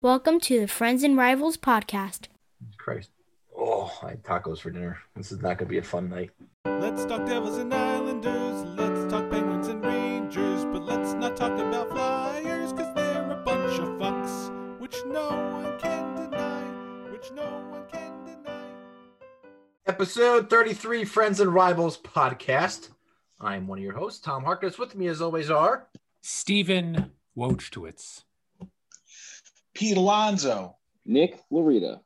Welcome to the Friends and Rivals podcast. Christ. Oh, I had tacos for dinner. This is not going to be a fun night. Let's talk Devils and Islanders. Let's talk Penguins and Rangers. But let's not talk about Flyers, because they're a bunch of fucks, which no one can deny. Which no one can deny. Episode 33 Friends and Rivals podcast. I'm one of your hosts, Tom Harkness. With me, as always, are Stephen Wojtowicz. Pete Alonso. Nick Larita.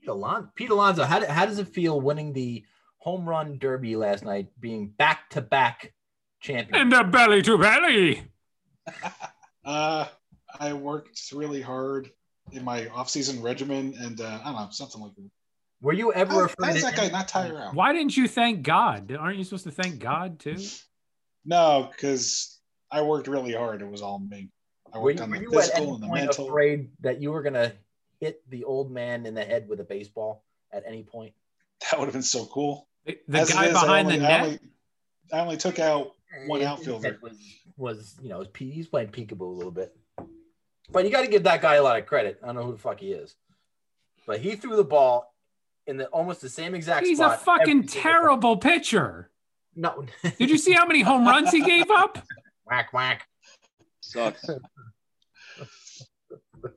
Pete, Alon- Pete Alonso. How, how does it feel winning the home run derby last night, being back to back champion? And a belly to belly. Uh, I worked really hard in my off-season regimen, and uh, I don't know something like that. Were you ever How, afraid? how does that guy not tire out? Why didn't you thank God? Aren't you supposed to thank God too? No, because I worked really hard. It was all me. I Were worked you, on were the you at any and the point mental. afraid that you were going to hit the old man in the head with a baseball at any point? That would have been so cool. The, the guy is, behind only- the I net. only, I only took out one His outfielder. Was, was you know he- he's playing peekaboo a little bit, but you got to give that guy a lot of credit. I don't know who the fuck he is, but he threw the ball in the almost the same exact He's a spot. every fucking single terrible pitcher. No, Did you see how many home runs he gave up? whack whack? Sucks.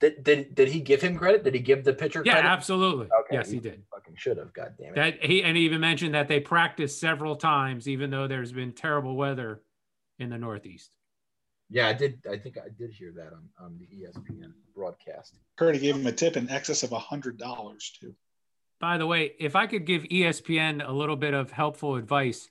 Did, did did he give him credit? Did he give the pitcher Yeah, credit? absolutely. Okay, Yes, he did. Fucking should have. God damn it. That he and he even mentioned that they practiced several times, even though there's been terrible weather in the Northeast. yeah, I did. I think I did hear that on on the ESPN broadcast. Heard he gave him a tip in excess of a hundred dollars too. By the way, if I could give ESPN a little bit of helpful advice,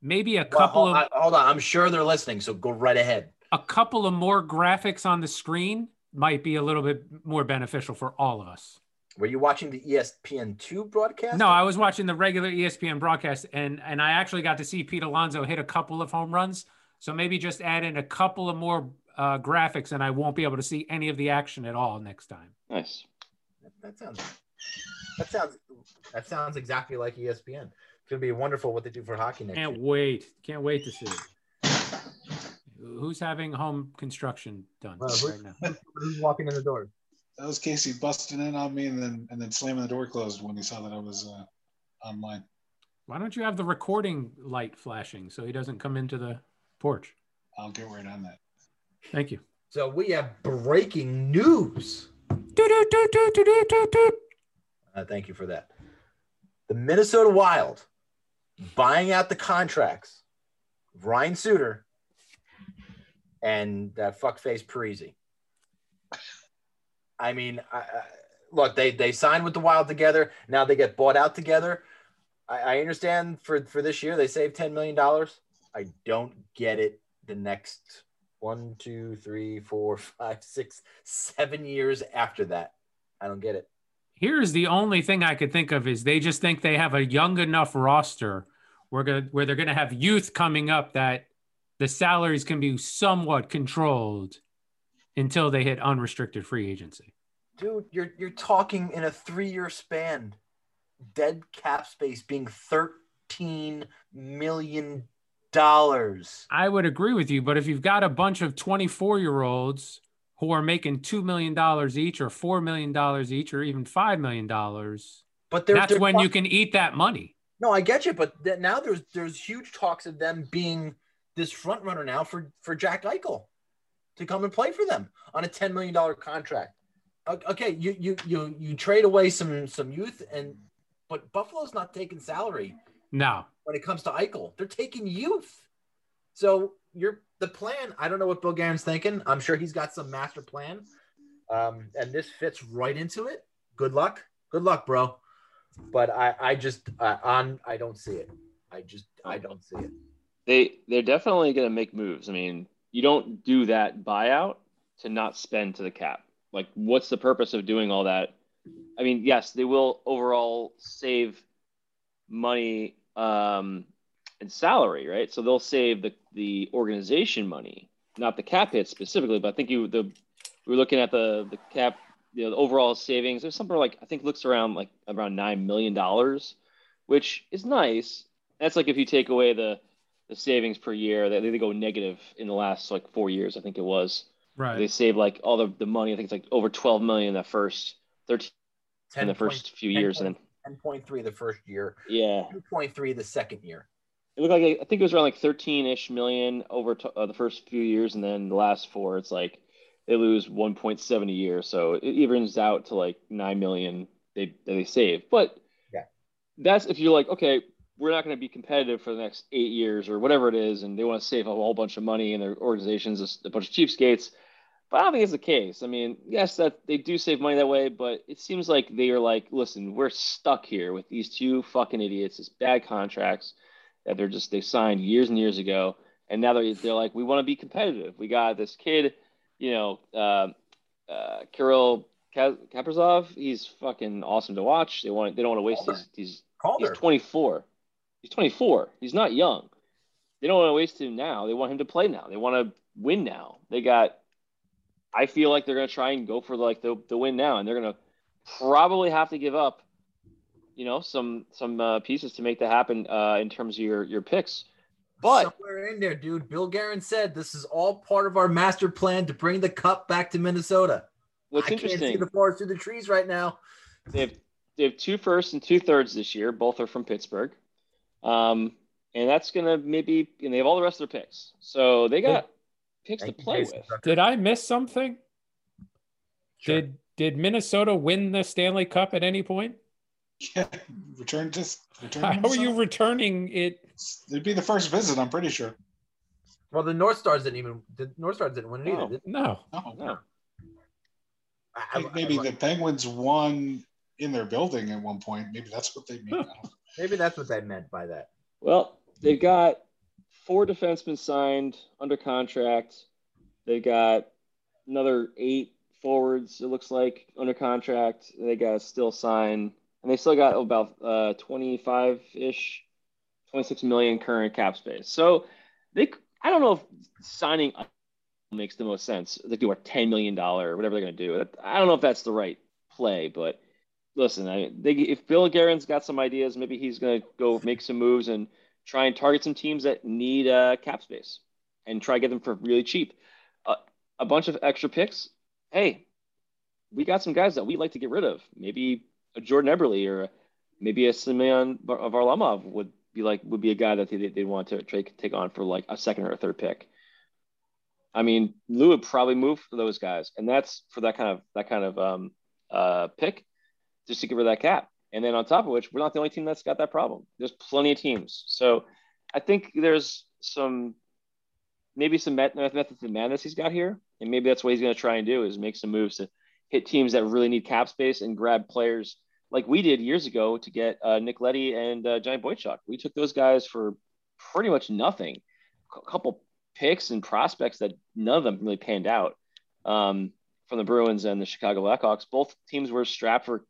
maybe a Well, couple hold, of on, hold on, I'm sure they're listening. So go right ahead. A couple of more graphics on the screen might be a little bit more beneficial for all of us. Were you watching the ESPN two broadcast? No, I was watching the regular ESPN broadcast and and I actually got to see Pete Alonso hit a couple of home runs. So maybe just add in a couple of more uh, graphics and I won't be able to see any of the action at all next time. Nice. That sounds that sounds that sounds exactly like ESPN. It's gonna be wonderful what they do for hockey next Can't year. wait. Can't wait to see it. Who's having home construction done Well, right now? Who's walking in the door? That was Casey busting in on me and then and then slamming the door closed when he saw that I was uh, online. Why don't you have the recording light flashing so he doesn't come into the porch? I'll get right on that. Thank you. So we have breaking news. Uh, thank you for that. The Minnesota Wild buying out the contracts of Ryan Suter and that fuckface Parise. I mean, I, I, look, they they signed with the Wild together. Now they get bought out together. I, I understand for for this year they saved ten million dollars. I don't get it. The next one, two, three, four, five, six, seven years after that, I don't get it. Here's the only thing I could think of is they just think they have a young enough roster where, where they're going to have youth coming up that the salaries can be somewhat controlled until they hit unrestricted free agency. dude you're you're talking in a three-year span dead cap space being 13 million dollars I would agree with you, but if you've got a bunch of 24 year olds who are making $2 million each or $4 million each or even $5 million, but they're, that's they're when you can eat that money. no i get you but th- now there's there's huge talks of them being this front runner now for for jack eichel to come and play for them on a 10 million dollar contract okay you you you you trade away some some youth and but buffalo's not taking salary No. when it comes to Eichel. They're taking youth. So you're the plan. I don't know what Bill Guerin's thinking. I'm sure he's got some master plan. Um, and this fits right into it. Good luck. Good luck, bro. But I, I just uh, on I don't see it. I just I don't see it. They they're definitely going to make moves. I mean, you don't do that buyout to not spend to the cap. Like, what's the purpose of doing all that? I mean, yes, they will overall save money um, and salary, right? So they'll save the the organization money, not the cap hit specifically. But I think you the we were looking at the the cap, you know, the overall savings. There's something like I think looks around like around nine million dollars, which is nice. That's like if you take away the the savings per year, they, they go negative in the last like four years. I think it was. Right. They save like all the, the money. I think it's like over 12 million in the first 13 in the first few years, and then ten point three the first year, yeah, two point three the second year. it looked like I think it was around like 13ish million over to, uh, the first few years, and then the last four, it's like they lose 1.7 a year, so it evens out to like nine million they they save. But Yeah. that's if you're like, okay, we're not going to be competitive for the next eight years or whatever it is, and they want to save a whole bunch of money in their organizations, a bunch of cheapskates. But I don't think it's the case. I mean, yes, that they do save money that way, but it seems like they are like, listen, we're stuck here with these two fucking idiots, these bad contracts that they're just they signed years and years ago, and now they're they're like, we want to be competitive. We got this kid, you know, uh, uh, Kirill Kaprizov. He's fucking awesome to watch. They want they don't want to waste these these Calder. He's 24. He's 24. He's not young. They don't want to waste him now. They want him to play now. They want to win now. They got. I feel like they're going to try and go for like the the win now, and they're going to probably have to give up, you know, some some uh, pieces to make that happen uh, in terms of your your picks. But somewhere in there, dude, Bill Guerin said this is all part of our master plan to bring the cup back to Minnesota. what's I can't see the forest through the trees right now. they have they have two firsts and two thirds this year. Both are from Pittsburgh, um, and that's going to maybe and they have all the rest of their picks. So they got picks to play with. Did I miss something? Sure. Did did Minnesota win the Stanley Cup at any point? Yeah, return to return. to How are you returning it? It'd be the first visit, I'm pretty sure. Well, the North Stars didn't even. The North Stars didn't win it either. No. Did No. No, No. I, I think maybe the Penguins won in their building at one point. Maybe that's what they mean. I maybe that's what they meant by that. Well, they've got four defensemen signed under contract. They've got another eight forwards, it looks like, under contract. They got still sign. And they still got about uh, 25 ish, 26 million current cap space. So they, I don't know if signing makes the most sense. They do a $10 million whatever they're going to do. I don't know if that's the right play, but listen, I, they, if Bill Guerin's got some ideas, maybe he's going to go make some moves and try and target some teams that need uh, cap space and try to get them for really cheap. Uh, a bunch of extra picks. Hey, we got some guys that we'd like to get rid of. Maybe a Jordan Eberle or maybe a Simeon Var- Varlamov would be like would be a guy that they they want to take take on for like a second or a third pick. I mean, Lou would probably move for those guys, and that's for that kind of that kind of um, uh, pick, just to rid of that cap. And then on top of which, we're not the only team that's got that problem. There's plenty of teams. So I think there's some maybe some met- methods of madness he's got here, and maybe that's what he's going to try and do is make some moves to hit teams that really need cap space and grab players like we did years ago to get uh, Nick Leddy and uh, Johnny Boychuk. We took those guys for pretty much nothing. A couple picks and prospects that none of them really panned out um, from the Bruins and the Chicago Blackhawks. Both teams were strapped for,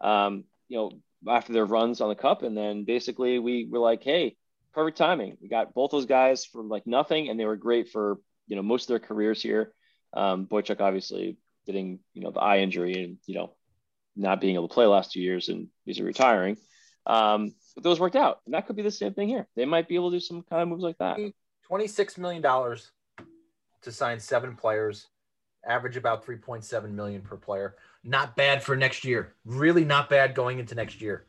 um, you know, after their runs on the cup, and then basically we were like, hey, perfect timing. We got both those guys for like nothing, and they were great for you know most of their careers here. Um, Boychuk obviously getting you know the eye injury and you know not being able to play last two years and he's retiring. Um, but those worked out, and that could be the same thing here. They might be able to do some kind of moves like that. Twenty-six million dollars to sign seven players, average about three point seven million per player. Not bad for next year. Really not bad going into next year.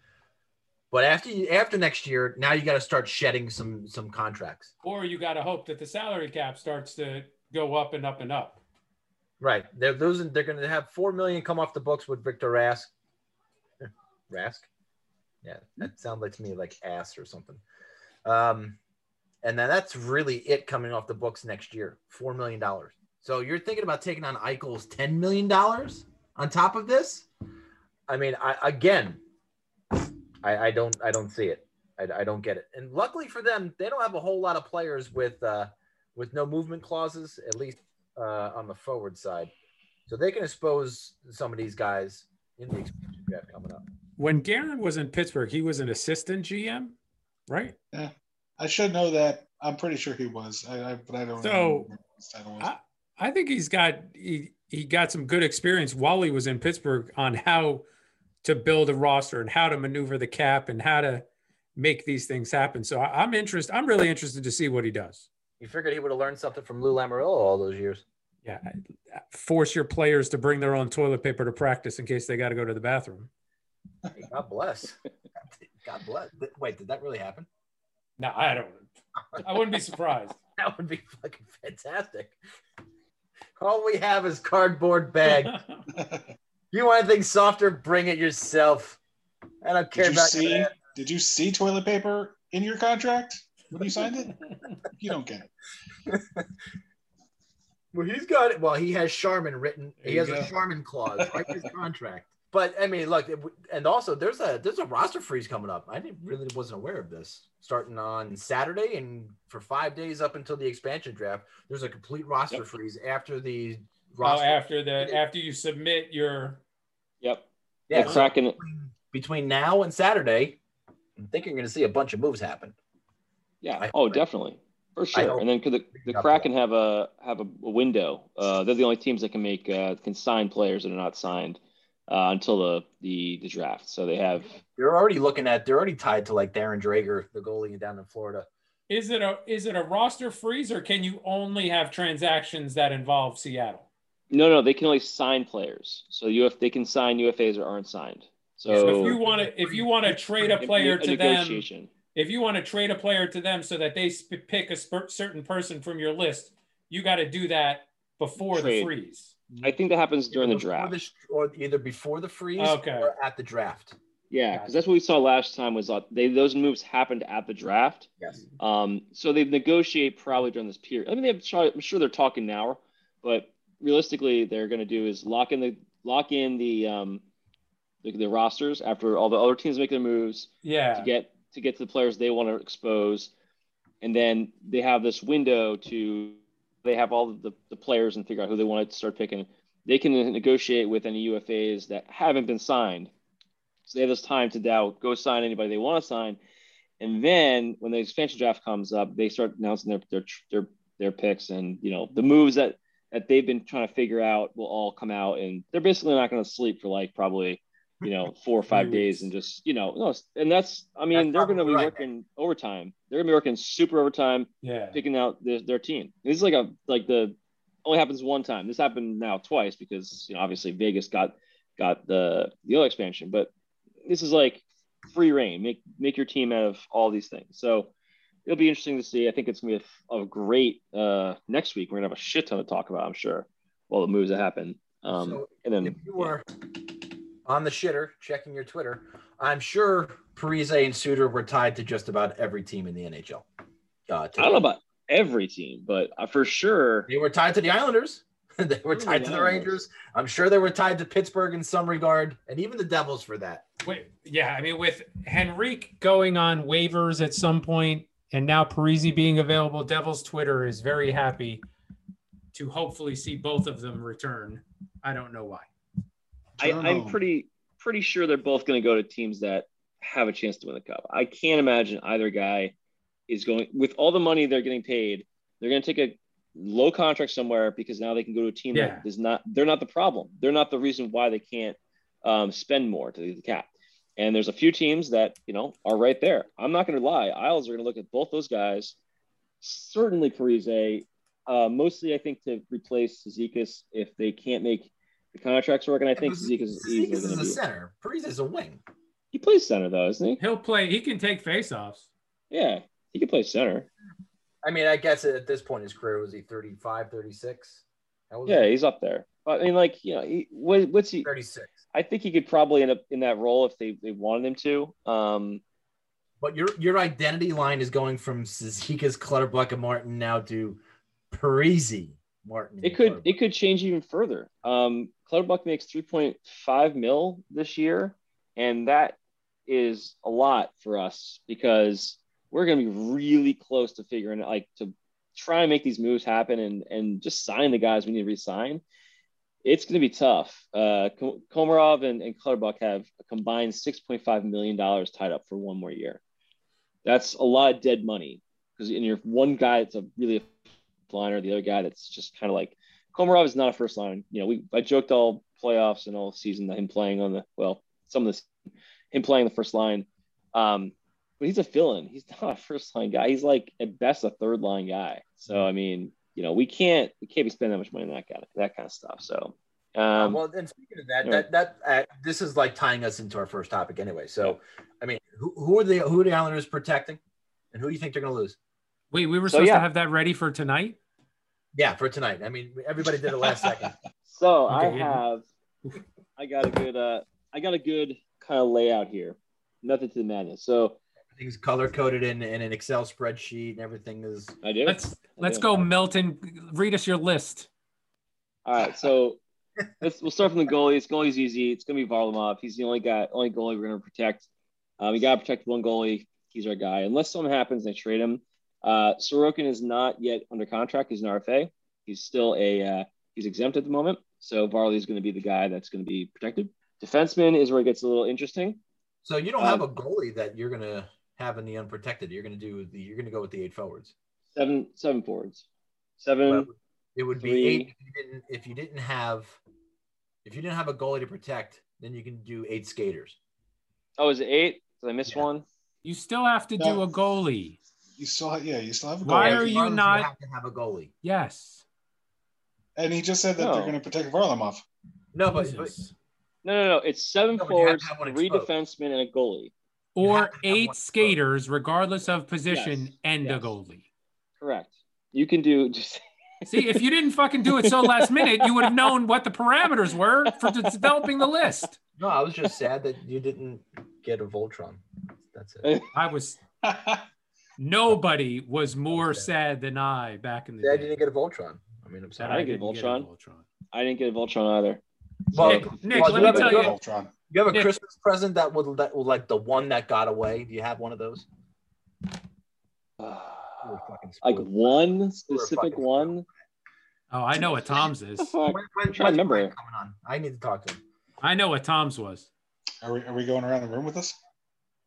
But after you, after next year, now you got to start shedding some some contracts. Or you got to hope that the salary cap starts to go up and up and up. Right. They're losing. They're going to have four million come off the books with Victor Rask. Rask. Yeah, that sounds like to me like ass or something. Um, and then that's really it coming off the books next year. Four million dollars. So you're thinking about taking on Eichel's ten million dollars on top of this? I mean, I again, I, I don't, I don't see it. I, I don't get it. And luckily for them, they don't have a whole lot of players with uh, with no movement clauses, at least uh, on the forward side. So they can expose some of these guys in the expansion draft coming up. When Guerin was in Pittsburgh, he was an assistant GM, right? Yeah, I should know that. I'm pretty sure he was. I, I but I don't So, know what his title was. I, I think he's got he, he got some good experience while he was in Pittsburgh on how to build a roster and how to maneuver the cap and how to make these things happen. So I, I'm interested. I'm really interested to see what he does. You figured he would have learned something from Lou Lamoriello all those years. Yeah, force your players to bring their own toilet paper to practice in case they got to go to the bathroom. Hey, God bless. God bless. Wait, did that really happen? No, I don't. I wouldn't be surprised. That would be fucking fantastic. All we have is cardboard bag. you want anything softer? Bring it yourself. I don't care Did you about see? your Did you see toilet paper in your contract when you signed it? You don't get it. Well, he's got it. Well, he has Charmin written. There he has a go. Charmin clause right in his contract. But I mean, look, it- and also there's a there's a roster freeze coming up. I didn't really wasn't aware of this. Starting on Saturday and for five days up until the expansion draft, there's a complete roster Yep. freeze after the Oh, after the after you submit your Yep. yeah, the so Kraken. between, between now and Saturday. I think you're going to see a bunch of moves happen. Yeah. I- oh, definitely. For sure. And then could the, the Up Kraken have a have a, a window. Uh, they're the only teams that can make uh, can sign players that are not signed uh, until the, the the draft. So they have They're already looking at. They're already tied to like Darren Driedger, the goalie down in Florida. is it a is it a roster freeze or can you only have transactions that involve Seattle? no no they can only sign players. So UF they can sign UFAs or aren't signed. So, So if you want to if you want to trade a player a to them, if you want to trade a player to them so that they sp- pick a sp- certain person from your list, you got to do that before the freeze. I think that happens during the draft. the- or either before the freeze Okay. or at the draft. Yeah, because that's what we saw last time was uh, they those moves happened at the draft. Yes. Um, so they negotiate probably during this period. I mean, they've I'm sure they're talking now, but realistically, they're going to do is lock in the lock in the um the, the rosters after all the other teams make their moves Yeah. to get to get to the players they want to expose, and then they have this window to they have all the, the players and figure out who they want to start picking. They can negotiate with any UFAs that haven't been signed. So they have this time to now go sign anybody they want to sign. And then when the expansion draft comes up, they start announcing their their their, their picks and you know the moves that that they've been trying to figure out will all come out and they're basically not going to sleep for like probably you know four or five days and just you know no and that's I mean That's they're going to be right. working overtime. They're going to be working super overtime Yeah. picking out their, their team. This is like a like the only happens one time. This happened now twice because you know obviously Vegas got got the the other expansion, but this is like free reign. Make make your team out of all these things. So it'll be interesting to see. I think it's gonna be a, a great uh, next week. We're gonna have a shit ton to talk about. I'm sure. All the moves that happen. Um, So and then if you were on the shitter checking your Twitter, I'm sure Parise and Suter were tied to just about every team in the NHL. Uh, I don't know about every team, but uh, for sure. They were tied to the Islanders. they were Ooh, tied to the Islanders. Rangers. I'm sure they were tied to Pittsburgh in some regard, and even the Devils for that. Wait, yeah, I mean, with Henrique going on waivers at some point, and now Parise being available, Devils Twitter is very happy to hopefully see both of them return. I don't know why. I, I'm pretty pretty sure they're both going to go to teams that have a chance to win the cup. I can't imagine either guy is going with all the money they're getting paid. They're going to take a low contract somewhere because now they can go to a team Yeah. that is not. They're not the problem. They're not the reason why they can't um, spend more to the cap. And there's a few teams that you know are right there. I'm not going to lie. Isles are going to look at both those guys. Certainly Parise, uh, mostly I think to replace Cizikas if they can't make the contracts work. And I think Cizikas is easily Cizikas going is to a be. center. Parise is a wing. He plays center though, isn't he? He'll play. He can take faceoffs. Yeah, he can play center. I mean, I guess at this point in his career, was he 35, 36? How Yeah, he? he's up there. But I mean, like you know, he, what, what's he? 36. I think he could probably end up in that role if they, they wanted him to. Um, But your your identity line is going from Cizikas, Clutterbuck, and Martin now to Parise, Martin. it could Clutterbuck. it could change even further. Um, Clutterbuck makes three point five mil this year, and that is a lot for us because we're going to be really close to figuring out like to try and make these moves happen and and just sign the guys we need to resign. It's going to be tough. Uh, Komarov and, and Clutterbuck have a combined six point five million dollars tied up for one more year. That's a lot of dead money because in your one guy it's a really liner, the other guy that's just kind of like Komarov is not a first line. You know, we I joked all playoffs and all season that him playing on the well, some of this him playing the first line. Um, but he's a fill-in. He's not a first line guy. He's like at best a third line guy. So I mean, you know, we can't we can't be spending that much money on that kind of that kind of stuff. So, um, well, and speaking of that, yeah. that that uh, this is like tying us into our first topic anyway. So, I mean, who, who are the who are the Islanders protecting, and who do you think they're going to lose? Wait, we were So, supposed yeah. to have that ready for tonight. Yeah, for tonight. I mean, everybody did it last second. so Okay, I yeah. have I got a good uh I got a good kind of layout here. Nothing to the madness. So Everything's color coded in, in an Excel spreadsheet, and everything is. I do. Let's let's do. go, Milton. Read us your list. All right, so let's we'll start from the goalies. Goalie's easy. It's gonna be Varlamov. He's the only guy, only goalie we're gonna protect. Um, we gotta protect one goalie. He's our guy. Unless something happens, they trade him. Uh, Sorokin is not yet under contract. He's an RFA. He's still a uh, he's exempt at the moment. So Varley is gonna be the guy that's gonna be protected. Defenseman is where it gets a little interesting. So you don't Um, have a goalie that you're going to have in the unprotected. You're going to do the. You're going to go with the eight forwards. Seven seven forwards. Seven. Well, it would be eight if you didn't if you didn't have if you didn't have a goalie to protect. Then you can do eight skaters. oh, is it eight? Did I miss Yeah. one? You still have to do a goalie. You still, ha- yeah, you still have a goalie. Why are you long as not- have to have a goalie? Yes. And he just said that No. they're going to protect Varlamov. No, but, but No, no, no. It's seven No, but have forwards, have three defensemen, and a goalie. Or have to have eight one skaters, regardless of position, Yes, and a goalie. Correct. You can do just See, if you didn't fucking do it so last minute, you would have known what the parameters were for developing the list. no, I was just sad that you didn't get a Voltron. That's it. I was nobody was more sad than I back in the Sad you didn't get a Voltron. I mean, I'm That sorry. I didn't get didn't Voltron. Voltron. I didn't get a Voltron either. Well, Nick, Nick, well, let you me have a- tell you you. have a- Voltron. You have a Nick. Christmas present that would that was like the one that got away. Do you have one of those? You were fucking like one specific fucking one. Oh, I know what Tom's is. When- when- trying to remember. Coming on? I need to talk to him. I know what Tom's was. Are we, are we going around the room with this?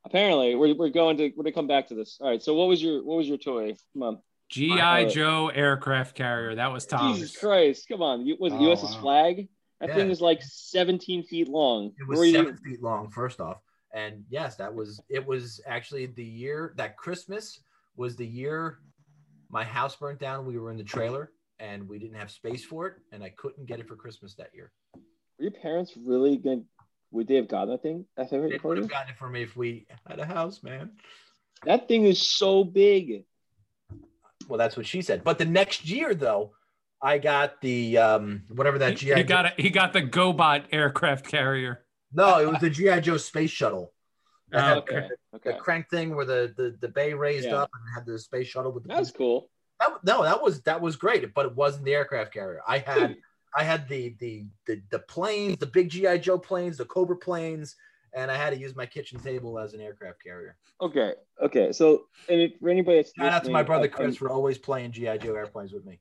Apparently, we're, we're going to we're gonna come back to this. All right. So what was your what was your toy? Come on. GI Joe aircraft carrier. That was Tom's. Jesus Christ! Come on. You, was it Oh, USS wow. flag? That Yeah. thing was like 17 feet long. It was were seven you? feet long, first off, and yes, that was it. Was actually the year that Christmas was the year my house burnt down. We were in the trailer and we didn't have space for it, and I couldn't get it for Christmas that year. Were your parents really gonna? Would they have gotten that thing? That thing they would have gotten it for me if we had a house, man. That thing is so big. Well, that's what she said. But the next year, though, I got the um whatever that He, GI. he got a, he got the GoBot aircraft carrier. No, it was the GI Joe space shuttle. That Oh, Okay. the Okay. crank thing where the, the the bay raised Yeah. up and had the space shuttle with the That's cool. that, no that was that was great but it wasn't the aircraft carrier i had i had the the the, the planes the big gi joe planes the cobra planes and i had to use my kitchen table as an aircraft carrier Okay. Okay. So, and if, for anybody that's shout out to my listening, brother uh, chris for always playing gi joe airplanes with me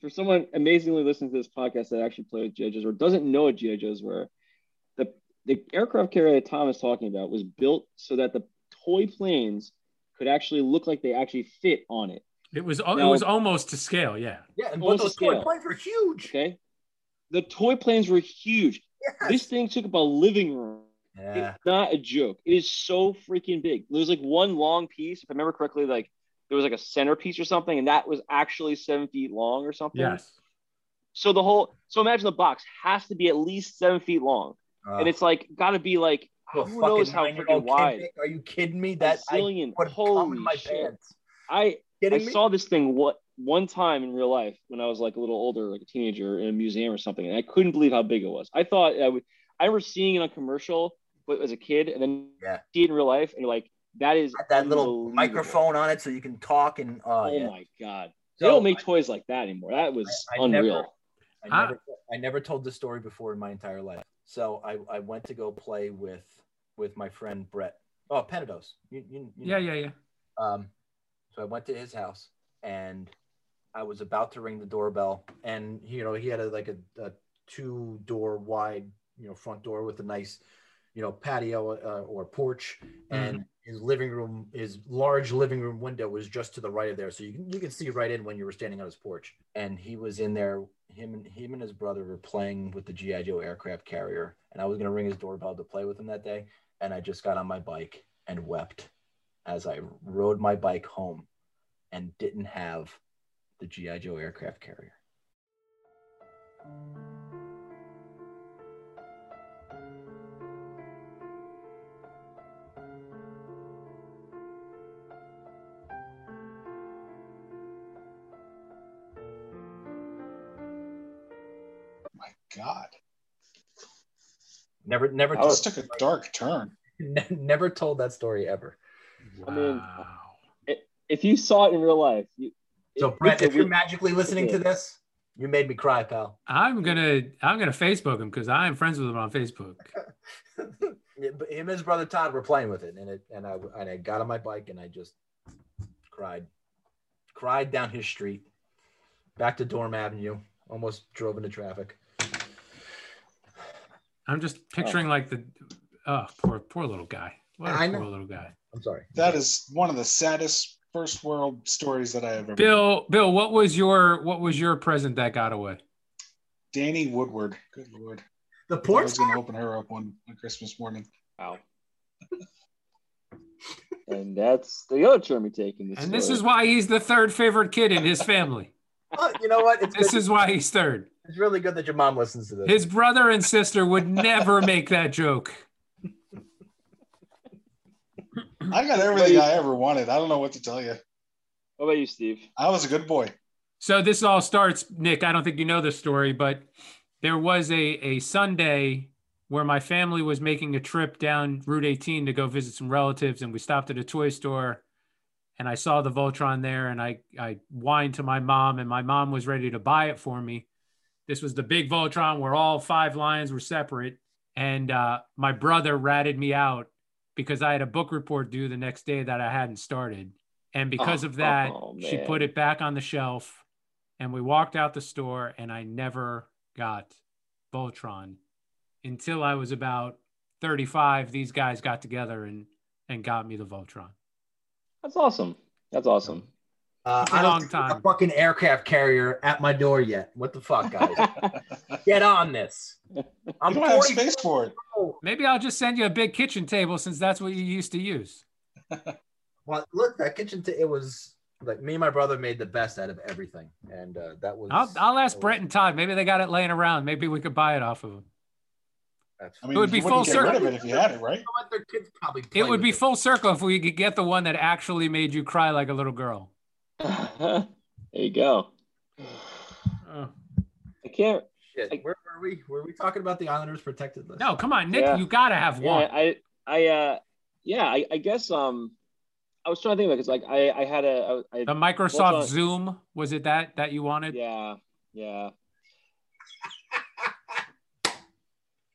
for someone amazingly listening to this podcast that actually played with GI Joes or doesn't know what GI Joes were, the the aircraft carrier that Tom is talking about was built so that the toy planes could actually look like they actually fit on it. It was it was almost to scale. Yeah. yeah and but those scale. toy planes were huge Okay. The toy planes were huge. Yes. This thing took up a living room. yeah It's not a joke. It is so freaking big. There's like one long piece, if I remember correctly, like there was like a centerpiece or something, and that was actually seven feet long or something. Yes. So the whole so imagine the box has to be at least seven feet long. Uh, and it's like got to be like who knows how freaking wide. Nick. are you kidding me that i Zillion. would in Holy my shit. pants I I me saw this thing what one time in real life when I was like a little older, like a teenager in a museum or something, and I couldn't believe how big it was. I thought I would. I remember seeing it on commercial, but as a kid, and then Yeah. see it in real life, and you're like, that is Had that little microphone on it so you can talk and oh, Oh yeah. my god, they So, don't make toys like that anymore. That was I- I unreal. never- I Ah. never, I never told this story before in my entire life. So I, I went to go play with with my friend Brett. Oh, Penados. You, you, you Yeah, yeah, yeah. Um, so I went to his house and I was about to ring the doorbell, and you know he had a like a, a two door wide you know front door with a nice you know patio uh, or porch, and his living room, his large living room window was just to the right of there, so you can you can see right in when you were standing on his porch. And he was in there. Him and him and his brother were playing with the GI Joe aircraft carrier, and I was gonna ring his doorbell to play with him that day, and I just got on my bike and wept as I rode my bike home and didn't have the GI Joe aircraft carrier. My God, Never, never, Oh, told, this took a dark turn. never told that story ever. I mean, If you saw it in real life, you, So, Brett, if you're magically listening to this, you made me cry, pal. I'm gonna I'm gonna Facebook him because I'm friends with him on Facebook. But him and his brother Todd were playing with it, and it and I and I got on my bike and I just cried, cried down his street, back to Dorm Avenue, almost drove into traffic. I'm just picturing oh. like the oh poor poor little guy. What a I poor know. little guy. I'm sorry. That is one of the saddest first world stories that I have ever. Bill, Bill, what was your what was your present that got away? Danny Woodward. Good lord. The I porch. was going to open her up one on Christmas morning. wow. and that's the other term we take in this. And this is why he's the third favorite kid in his family. Oh, you know what? It's This good. is why he's third. It's really good that your mom listens to this. His brother and sister would never make that joke. I got everything I ever wanted. I don't know what to tell you. What about you, Steve? I was a good boy. So this all starts, Nick. I don't think you know the story, but there was a a Sunday where my family was making a trip down Route 18 to go visit some relatives, and we stopped at a toy store, and I saw the Voltron there, and I I whined to my mom, and my mom was ready to buy it for me. This was the big Voltron where all five lines were separate, and uh, my brother ratted me out because I had a book report due the next day that I hadn't started, and because Oh, of that, oh, oh she put it back on the shelf and we walked out the store and I never got Voltron until I was about 35. These guys got together and and got me the Voltron. That's awesome. That's awesome. Uh, It's a I don't long see a time. fucking aircraft carrier at my door yet. What the fuck, guys? Get on this. I'm you don't have space for it. Maybe I'll just send you a big kitchen table since that's what you used to use. Well, look, that kitchen. T- it was like me and my brother made the best out of everything, and uh, that was. I'll, I'll ask that was- Brett and Todd. Maybe they got it laying around. Maybe we could buy it off of them. that's- I mean, It would be full circle. it if you had it, right? You know what? Their kids probably. It would with be full circle if we could get the one that actually made you cry like a little girl. there you go. Oh. I can't. Shit. I- Where were we? Were we talking about the Islanders protected list? No, come on, Nick. Yeah. You gotta have Yeah, one. I, I, uh, yeah, I, I guess. Um, I was trying to think about because like I, I had a, I, The Microsoft Voltron- Zoom was it that that you wanted? yeah, yeah,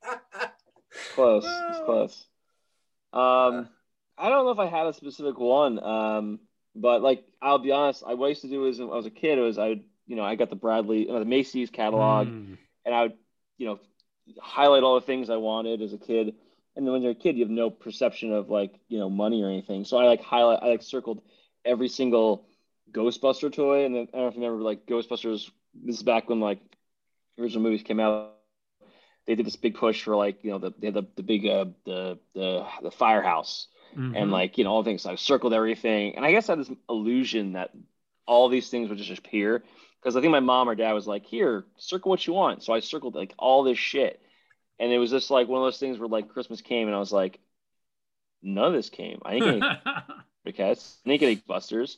close, it's close. Um, I don't know if I had a specific one. Um, but like I'll be honest, I what I used to do is when I was a kid, it was I, would, you know, I got the Bradlees, uh, the Macy's catalog. Mm. and I would, you know, highlight all the things I wanted as a kid. And then when you're a kid, you have no perception of like, you know, money or anything. So I like highlight, I like circled every single Ghostbuster toy. And then I don't know if you remember like Ghostbusters. This is back when like original movies came out. They did this big push for like, you know, the they had the, the big uh the the the firehouse Mhm. and like you know all things. So I circled everything, and I guess I had this illusion that all these things would just appear because I think my mom or dad was like, "Here, circle what you want." So I circled like all this shit, and it was just like one of those things where like Christmas came, and I was like, "None of this came. I didn't get any cats, I didn't get any busters,"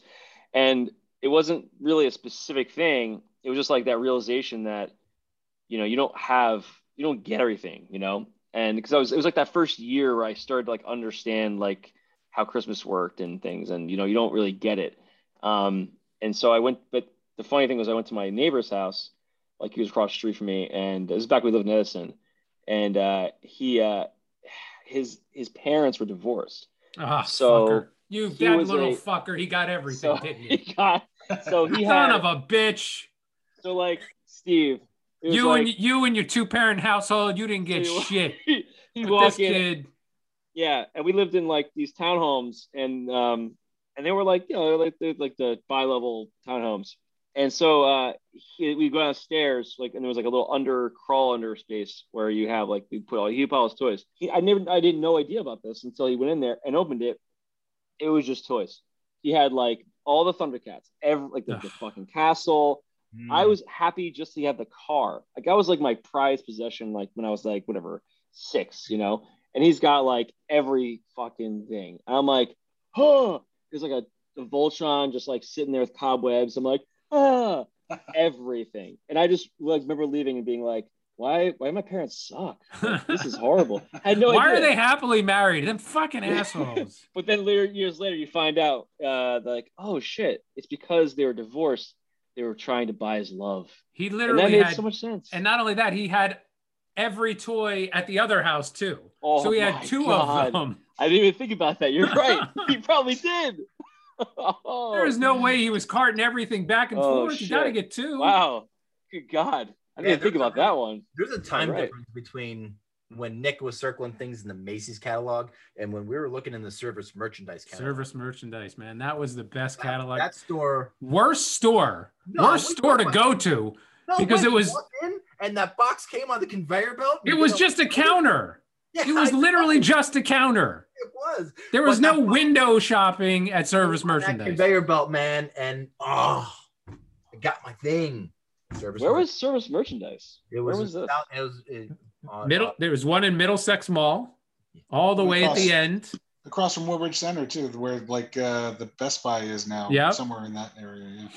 and it wasn't really a specific thing. It was just like that realization that you know you don't have you don't get everything, you know and because I was it was like that first year where I started to like understand like how Christmas worked and things, and you know you don't really get it. Um, and so I went, but the funny thing was I went to my neighbor's house, like he was across the street from me, and this is back when we lived in Edison, and uh, he uh, his his parents were divorced, Ah, So, fucker. You that little a- fucker. He got everything, so didn't he? he got so he had, Son of a bitch. so like Steve, You like, and you and your two parent household, you didn't get you- shit. he walk this in, kid, Yeah, and we lived in like these townhomes, and um, and they were like you know like the like the bi-level townhomes, and so uh, he, we go downstairs like, and there was like a little under crawl under space where you have like we put all he put all his toys. He, I never I didn't no idea about this until he went in there and opened it. It was just toys. He had like all the Thundercats, every like the, the fucking castle. Mm. I was happy just to have the car. Like that was like my prized possession. Like when I was like whatever six, you know. And he's got like every fucking thing. And I'm like, huh. There's like a, a Voltron just like sitting there with cobwebs. I'm like, ah, everything. And I just like remember leaving and being like, why? Why my parents suck? Like, this is horrible. I had no Why idea. are they happily married? Them fucking assholes. But then later, years later, you find out, uh, like, oh shit, it's because they were divorced. They were trying to buy his love, He and that literally made had, so much sense. and not only that, he had every toy at the other house too. Oh so he had two God. of them. I didn't even think about that. You're right. he probably did. oh, There was no way he was carting everything back and Oh, forth. You got to get two. Wow. Good God. I didn't Yeah, think about a- that one. There's a time Right. difference between when Nick was circling things in the Macy's catalog and when we were looking in the service merchandise catalog. Service merchandise, man. That was the best That- catalog. That store. Worst store. No, Worst store to wait. go to. No, Because it was- in and that box came on the conveyor belt. It was just a counter. Yeah, It was I know. literally just a counter. It was. There was But no that- window shopping at service That merchandise. conveyor belt, man, and oh, I got my thing. Service. Where mer- was service merchandise? it? Where Was, was this? It was it, on, Middle uh, there was one in Middlesex Mall, all the way at the end. Across from Woodbridge Center too, where like uh, the Best Buy is now. Yeah. Somewhere in that area. Yeah.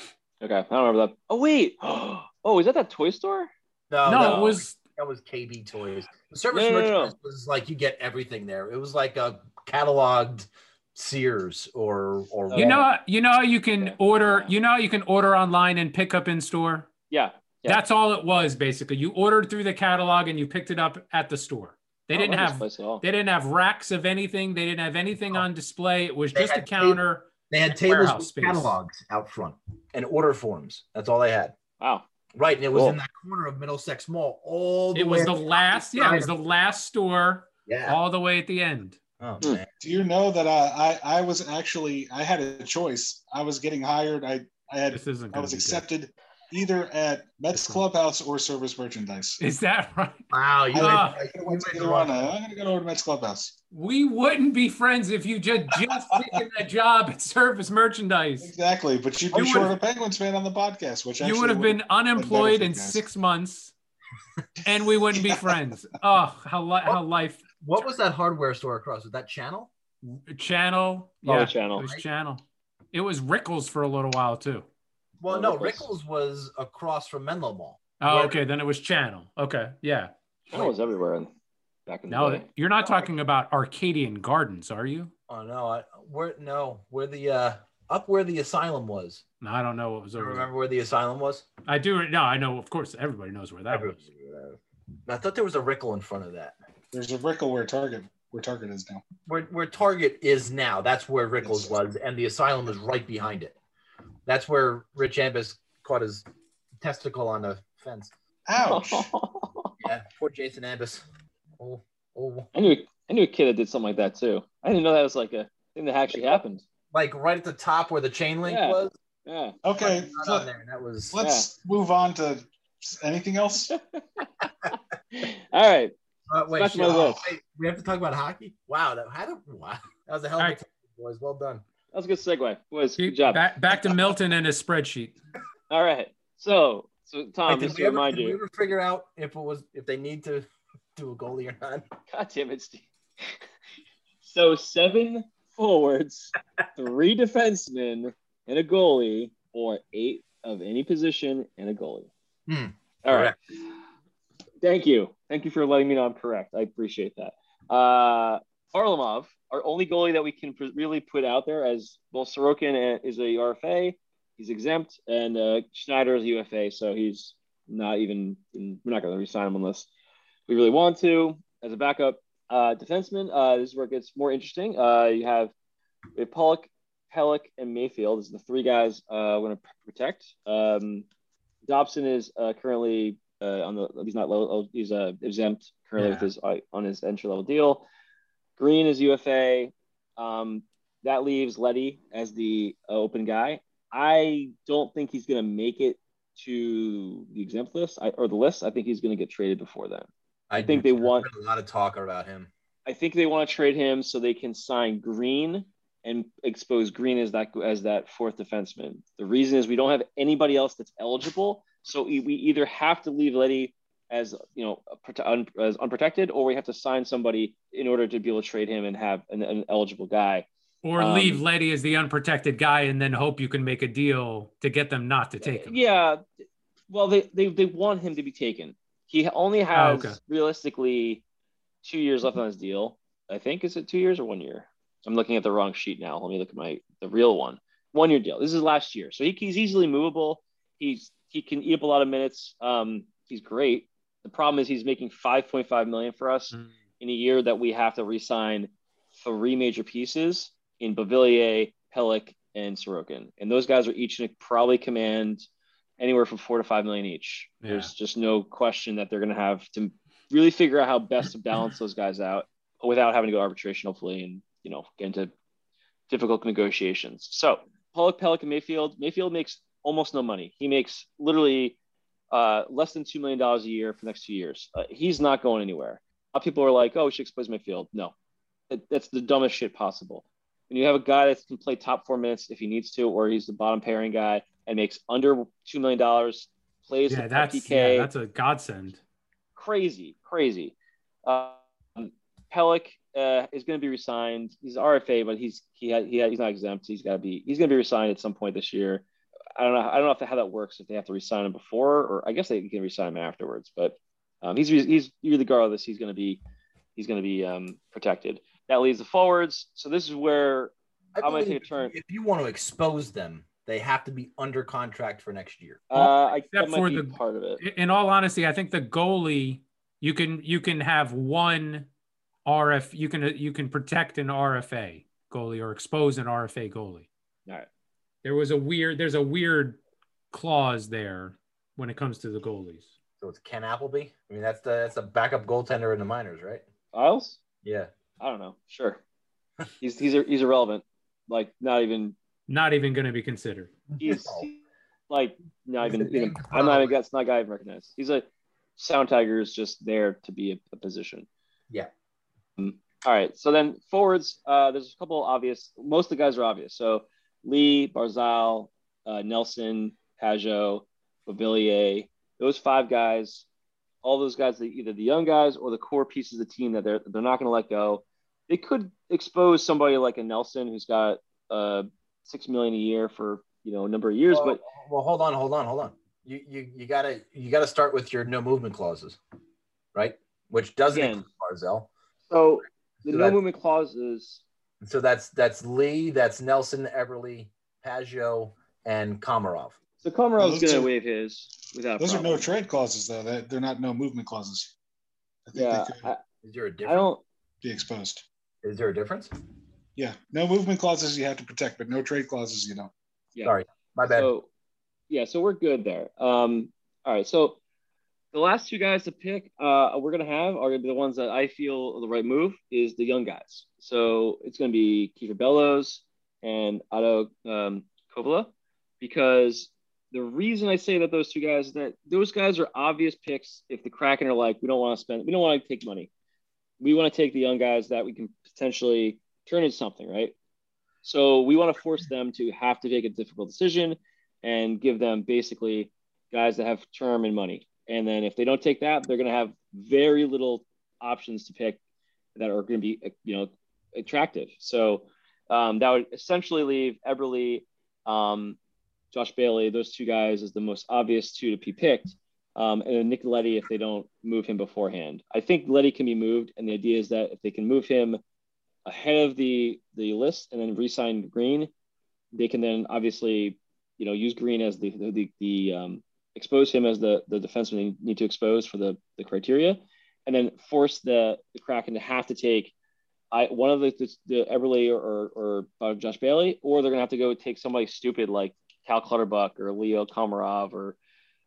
Okay, I don't remember that. Oh wait. Oh, is that that toy store? no, no, that it was that was KB Toys. The service No, no, no, no. was like you get everything there. It was like a cataloged Sears or or you know you know how you can order you know how you can order online and pick up in store? Yeah. Yeah. That's all it was basically. You ordered through the catalog and you picked it up at the store. They didn't don't remember this have place at all. they didn't have racks of anything. They didn't have anything on display. It was They just a had counter. They had tables with space. catalogs out front and order forms. That's all they had. Wow. Right, and it was Cool. in that corner of Middlesex Mall. All the It way was the up last, yeah, it was the last store yeah. all the way at the end. Oh Hmm. man, Do you know that uh, I I was actually I had a choice. I was getting hired. I I had This isn't I gonna was be good. Accepted either at Mets Clubhouse or Service Merchandise. Is that right? wow! You went, I you went to went either the one. wrong- I'm gonna go over to Mets Clubhouse. We wouldn't be friends if you just just taken that job at service merchandise. Exactly, but you'd You be short would've- a Penguins fan on the podcast, which I You would have been unemployed in guys. six months, and we wouldn't be friends. Oh, how li- how life What was that hardware store across? Was that Channel? channel? Oh, Yeah, channel. it was channel. It was Rickles for a little while too. Well, no, Rickles. Rickles was across from Menlo Mall. Oh, Where- okay, then it was channel. Okay, yeah. Channel was everywhere in, back in the No, day. you're not talking about Arcadian Gardens, are you? Oh no, I, where no, where the uh up where the asylum was. No, I don't know what was You over there. remember where the asylum was? I do. No, I know. Of course, everybody knows where that Everyone- was. I thought there was a Rickle in front of that. There's a Rickle where Target where Target is now. Where where Target is now, that's where Rickles was, and the asylum is right behind it. That's where Rich Ambus caught his testicle on a fence. Ouch! Yeah, poor Jason Ambus. Oh, oh, I knew I knew a kid that did something like that too. I didn't know that was like a thing that actually happened. like right at the top where the chain link Yeah. was. Yeah. Okay, so on there. That was let's move on to anything else. All right. Uh, wait, Back to my wait, we have to talk about hockey. Wow, that how did, wow, that was a hell of a All right. time, boys. Well done. That was a good segue. Boys, See, good job. Back, back to Milton and his spreadsheet. All right. So, so Tom, Wait, did just we to ever, remind did we you. ever figure out if it was if they need to do a goalie or not? God damn it, Steve. so seven forwards, three defensemen, and a goalie, or eight of any position and a goalie. Hmm, All right. Thank you. Thank you for letting me know I'm correct. I appreciate that. Uh, Varlamov, our only goalie that we can really put out there, as well, Sorokin is a RFA, he's exempt, and uh, Schneider is a UFA, so he's not even. We're not going to resign him unless we really want to. As a backup uh, defenseman, uh, this is where it gets more interesting. Uh, you have we have Pulock, Pelech, and Mayfield. These are the three guys uh, we're going to protect. Um, Dobson is uh, currently uh, on the he's not low he's uh, exempt currently with his uh, on his entry level deal. Greene is UFA. Um, that leaves Leddy as the uh, open guy. I don't think he's going to make it to the exempt list I, or the list. I think he's going to get traded before then. I think they want- a lot of talk about him. I think they want to trade him so they can sign Greene and expose Greene as that as that fourth defenseman. The reason is we don't have anybody else that's eligible, so we either have to leave Leddy as you know un- as unprotected, or we have to sign somebody in order to be able to trade him and have an, an eligible guy. Or Um, leave Leddy as the unprotected guy and then hope you can make a deal to get them not to take him. Yeah, well, they they they want him to be taken. He only has okay. realistically two years left on his deal. I think is it two years or one year? I'm looking at the wrong sheet now. Let me look at my the real one. One year deal. This is last year, so he, he's easily movable. He's he can eat up a lot of minutes. Um, he's great. The problem is he's making 5.5 million for us Mm. in a year that we have to re-sign three major pieces in Beauvillier, Pelech, and Sorokin, and those guys are each going to probably command anywhere from four to five million each. Yeah. There's just no question that they're going to have to really figure out how best to balance those guys out without having to go arbitration, hopefully, and you know get into difficult negotiations. So Pulock, Pelech, and Mayfield. Mayfield makes almost no money. He makes literally uh, less than two million dollars a year for the next two years. Uh, he's not going anywhere. A lot of people are like, "Oh, we should expose Mayfield." No, That- that's the dumbest shit possible. When you have a guy that can play top four minutes if he needs to, or he's the bottom pairing guy and makes under two million dollars, plays Yeah, at that's PK, yeah, that's a godsend. crazy, crazy. Um, Pelech uh, is going to be resigned. He's RFA, but he's he ha- he ha- he's not exempt. He's got to be he's going to be resigned at some point this year. I don't know. I don't know if how that works. If they have to resign him before, or I guess they can resign him afterwards. But um, he's he's regardless. He's going to be he's going to be um, protected. That leaves the forwards. So this is where I I'm gonna take a turn. If you want to expose them, they have to be under contract for next year. uh, I, that Except might for be the- part of it. In all honesty, I think the goalie you can you can have one RF you can you can protect an RFA goalie or expose an RFA goalie. All right. There was a weird there's a weird clause there when it comes to the goalies. So it's Ken Appleby. I mean, that's the that's a backup goaltender in the minors, right? Isles. Yeah. I don't know. Sure. He's he's he's irrelevant. Like not even Not even going to be considered. he's like not He's even, a big even I'm not even that's not a guy I even recognize. He's a sound tiger is just there to be a, a position. Yeah. Mm. All right. So then forwards, uh, there's a couple obvious. Most of the guys are obvious. So Lee, Barzal, uh, Nelson, Pageau, Beauvillier, those five guys, all those guys, the, either the young guys or the core pieces of the team that they're they're not going to let go. They could expose somebody like a Nelson who's got uh, six million a year for you know a number of years, well, but well, hold on, hold on, hold on. You you you gotta you gotta start with your no movement clauses, right? Which doesn't Again. include Barzal. so the So no that- movement clauses. So that's that's Lee, that's Nelson, Eberle, Pageau, and Komarov. So Komarov's Those going to are- waive his without. a Those are no trade clauses, though. They- They're not no movement clauses. I think Yeah, they could I, Is there a I difference? I don't. be exposed. Is there a difference? Yeah, no movement clauses you have to protect, but no trade clauses you don't. Yeah. Sorry. My bad. So, yeah, so we're good there. Um, all right, so the last two guys to pick, uh, we're gonna have are gonna be the ones that I feel the right move is the young guys. So it's gonna be Kiefer Bellows and Otto um, Koivula, because the reason I say that those two guys is that those guys are obvious picks. If the Kraken are like, we don't want to spend, we don't want to take money, we want to take the young guys that we can potentially turn into something, right? So we want to force them to have to take a difficult decision and give them basically guys that have term and money. And then if they don't take that, they're going to have very little options to pick that are going to be, you know, attractive. So um, that would essentially leave Eberle, um, Josh Bailey, those two guys as the most obvious two to be picked. Um, and then Nick Leddy if they don't move him beforehand. I think Leddy can be moved, and the idea is that if they can move him ahead of the the list and then re-sign Greene, they can then obviously you know use Greene as the the, the, the um, expose him as the the defenseman they need to expose for the the criteria, and then force the the Kraken to have to take I one of the the, the Eberle or, or Josh Bailey, or they're gonna have to go take somebody stupid like Cal Clutterbuck or Leo Komarov or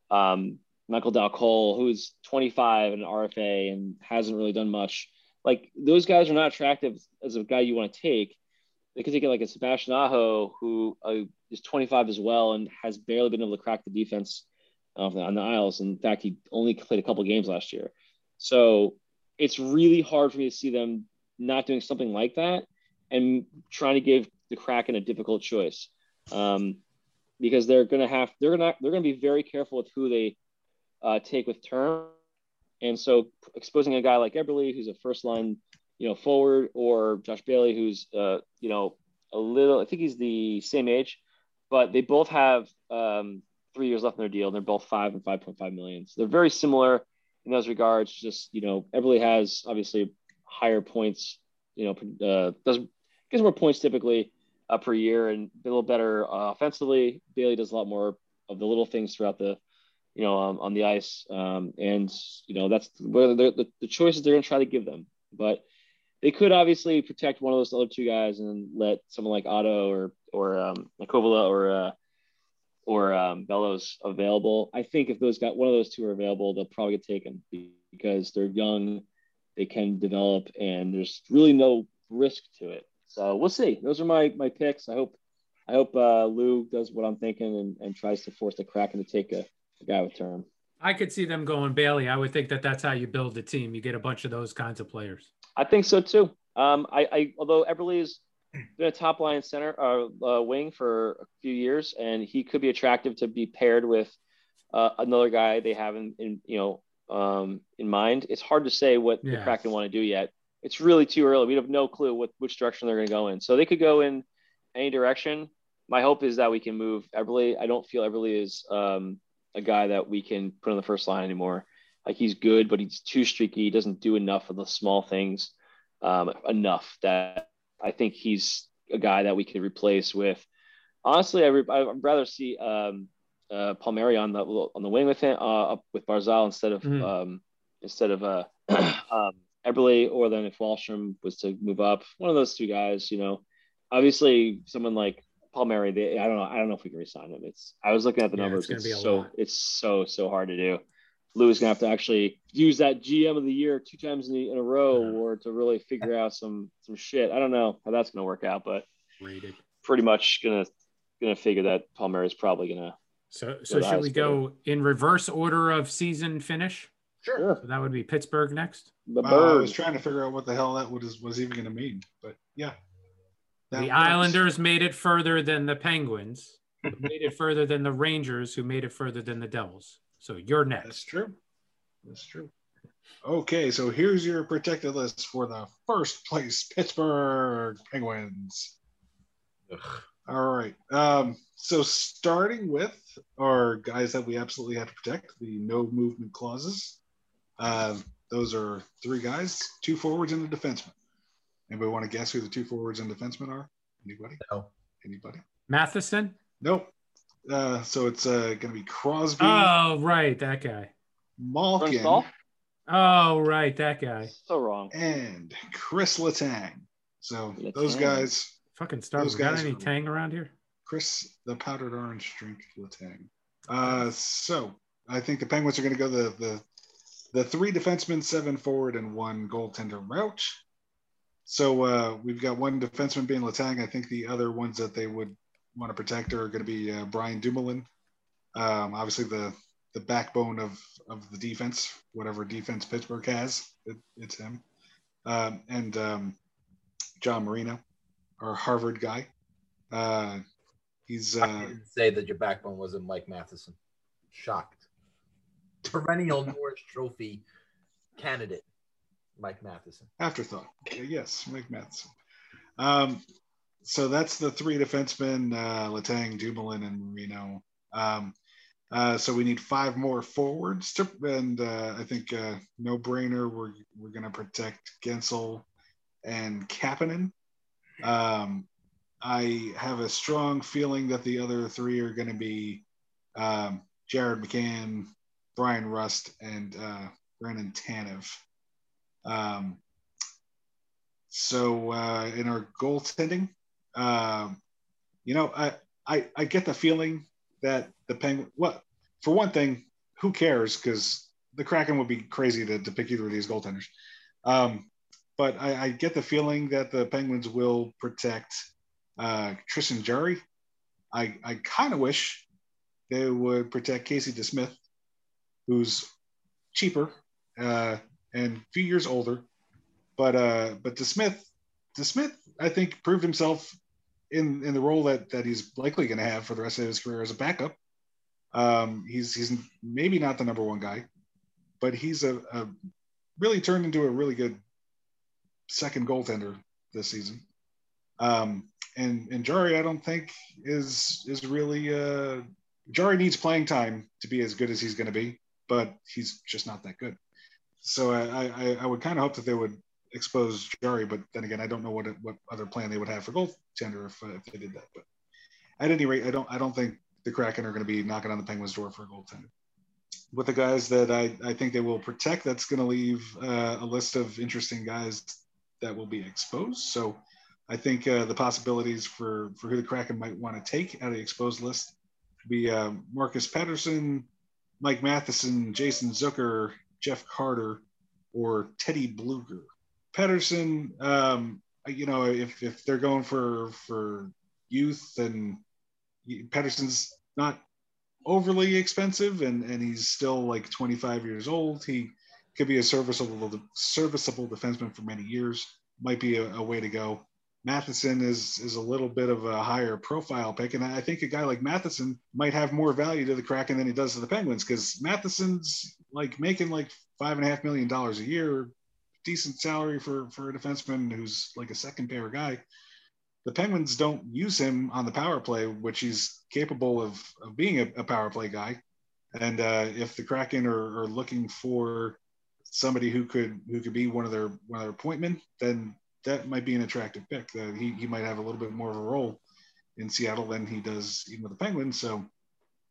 um, Michael Dal Colle, who's 25 and an RFA and hasn't really done much. Like those guys are not attractive as a guy you want to take. They could take like a Sebastian Aho, who uh, is 25 as well and has barely been able to crack the defense on the, on the Isles. In fact, he only played a couple games last year. So it's really hard for me to see them not doing something like that and trying to give the Kraken a difficult choice um, because they're going to have they're going to they're going to be very careful with who they uh, take with term, and so exposing a guy like Eberle, who's a first line, you know, forward, or Josh Bailey, who's uh, you know a little, I think he's the same age, but they both have um, three years left in their deal. And they're both five and five point five million, so they're very similar in those regards. Just you know, Eberle has obviously higher points. You know, uh, does gets more points typically uh, per year and a little better uh, offensively. Bailey does a lot more of the little things throughout the, you know, um, on the ice. Um, and you know that's the, the choices they're going to try to give them. But they could obviously protect one of those other two guys and let someone like Otto or or um, Koivula or uh, or um, Bellows available. I think if those got one of those two are available, they'll probably get taken because they're young, they can develop, and there's really no risk to it. So we'll see. Those are my my picks. I hope I hope uh, Lou does what I'm thinking and, and tries to force the Kraken to take a, a guy with term. I could see them going Bailey. I would think that that's how you build a team. You get a bunch of those kinds of players. I think so too. Um, I, I although Eberle has been a top line center uh, uh, wing for a few years, and he could be attractive to be paired with uh, another guy they have in, in you know um, in mind. It's hard to say what yeah. the Kraken want to do yet. It's really too early. We have no clue what which direction they're going to go in. So they could go in any direction. My hope is that we can move Eberle. I don't feel Eberle is um, a guy that we can put on the first line anymore. Like he's good, but he's too streaky. He doesn't do enough of the small things um, enough that I think he's a guy that we could replace with. Honestly, I would rather see um, uh, Palmieri on the on the wing with him uh, with Barzal instead of mm. um, instead of uh, um, Eberle, or then if Wahlstrom was to move up, one of those two guys. You know, obviously someone like Palmieri. They, I don't know. I don't know if we can resign him. It's I was looking at the yeah, numbers. It's, it's so lot. it's so so hard to do. Lou's gonna have to actually use that GM of the year two times in, the, in a row, yeah. or to really figure out some some shit. I don't know how that's gonna work out, but Rated. pretty much gonna gonna figure that Palmer is probably gonna. So so should we go in reverse order of season finish? Sure. So that would be Pittsburgh next. The uh, I was trying to figure out what the hell that was was even going to mean, but yeah. The works. Islanders made it further than the Penguins. made it further than the Rangers, who made it further than the Devils. So you're next. That's true. That's true. Okay, so here's your protected list for the first place Pittsburgh Penguins. Ugh. All right. Um, so starting with our guys that we absolutely have to protect, the no movement clauses. Uh, those are three guys, two forwards and a defenseman. Anybody want to guess who the two forwards and defensemen are? Anybody? No. Anybody? Matheson? Nope. Uh, so it's uh, going to be Crosby. Oh, right, that guy. Malkin. Oh, right, that guy. So wrong. And Chris Letang. So Letang. those guys. Fucking stars. Got any tang around here? Chris, the powdered orange drink Letang. Uh, so I think the Penguins are going to go the the the three defensemen, seven forward, and one goaltender route. So uh, we've got one defenseman being Letang. I think the other ones that they would want to protect are going to be uh, Brian Dumoulin. Um, obviously, the the backbone of of the defense, whatever defense Pittsburgh has, it, it's him. Um, and um, John Marino, our Harvard guy. Uh, he's uh, say that your backbone wasn't Mike Matheson. Shocked. Perennial Norris Trophy candidate, Mike Matheson. Afterthought. Yes, Mike Matheson. Um, so that's the three defensemen, uh, Letang, Dumoulin, and Marino. Um, uh, so we need five more forwards to, and uh, I think uh, no brainer. We're we're gonna protect Guentzel and Kapanen. Um, I have a strong feeling that the other three are going to be um, Jared McCann, Bryan Rust, and uh, Brandon Tanev. Um, so uh, in our goaltending, um, you know, I, I I get the feeling that the Penguin. What for one thing, who cares? Because the Kraken would be crazy to, to pick either of these goaltenders. Um, but I, I, get the feeling that the Penguins will protect uh, Tristan Jarry. I I kind of wish they would protect Casey DeSmith, who's cheaper uh, and a few years older. But uh, but DeSmith, DeSmith, I think proved himself in in the role that that he's likely going to have for the rest of his career as a backup. Um, he's he's maybe not the number one guy, but he's a, a really turned into a really good second goaltender this season. Um, and and Jarry, I don't think is is really uh, Jarry needs playing time to be as good as he's going to be, but he's just not that good. So I I, I would kind of hope that they would expose Jarry, but then again, I don't know what what other plan they would have for goaltender if, uh, if they did that. But at any rate, I don't I don't think the Kraken are going to be knocking on the Penguins' door for a goaltender. With the guys that I, I think they will protect, that's going to leave uh, a list of interesting guys that will be exposed. So I think uh, the possibilities for, for who the Kraken might want to take out of the exposed list would be uh, Marcus Pettersson, Mike Matheson, Jason Zucker, Jeff Carter, or Teddy Blueger. Pettersson, um, you know, if, if they're going for for youth and Pettersson's not overly expensive and, and he's still like 25 years old. He could be a serviceable serviceable defenseman for many years. Might be a, a, way to go. Matheson is is a little bit of a higher profile pick, and I think a guy like Matheson might have more value to the Kraken than he does to the Penguins because Matheson's like making like five and a half million dollars a year, decent salary for for a defenseman who's like a second pair guy the Penguins don't use him on the power play, which he's capable of, of being a, a power play guy. And uh, if the Kraken are, are, looking for somebody who could who could be one of their one of their appointment, then that might be an attractive pick. That he, he might have a little bit more of a role in Seattle than he does even with the Penguins. So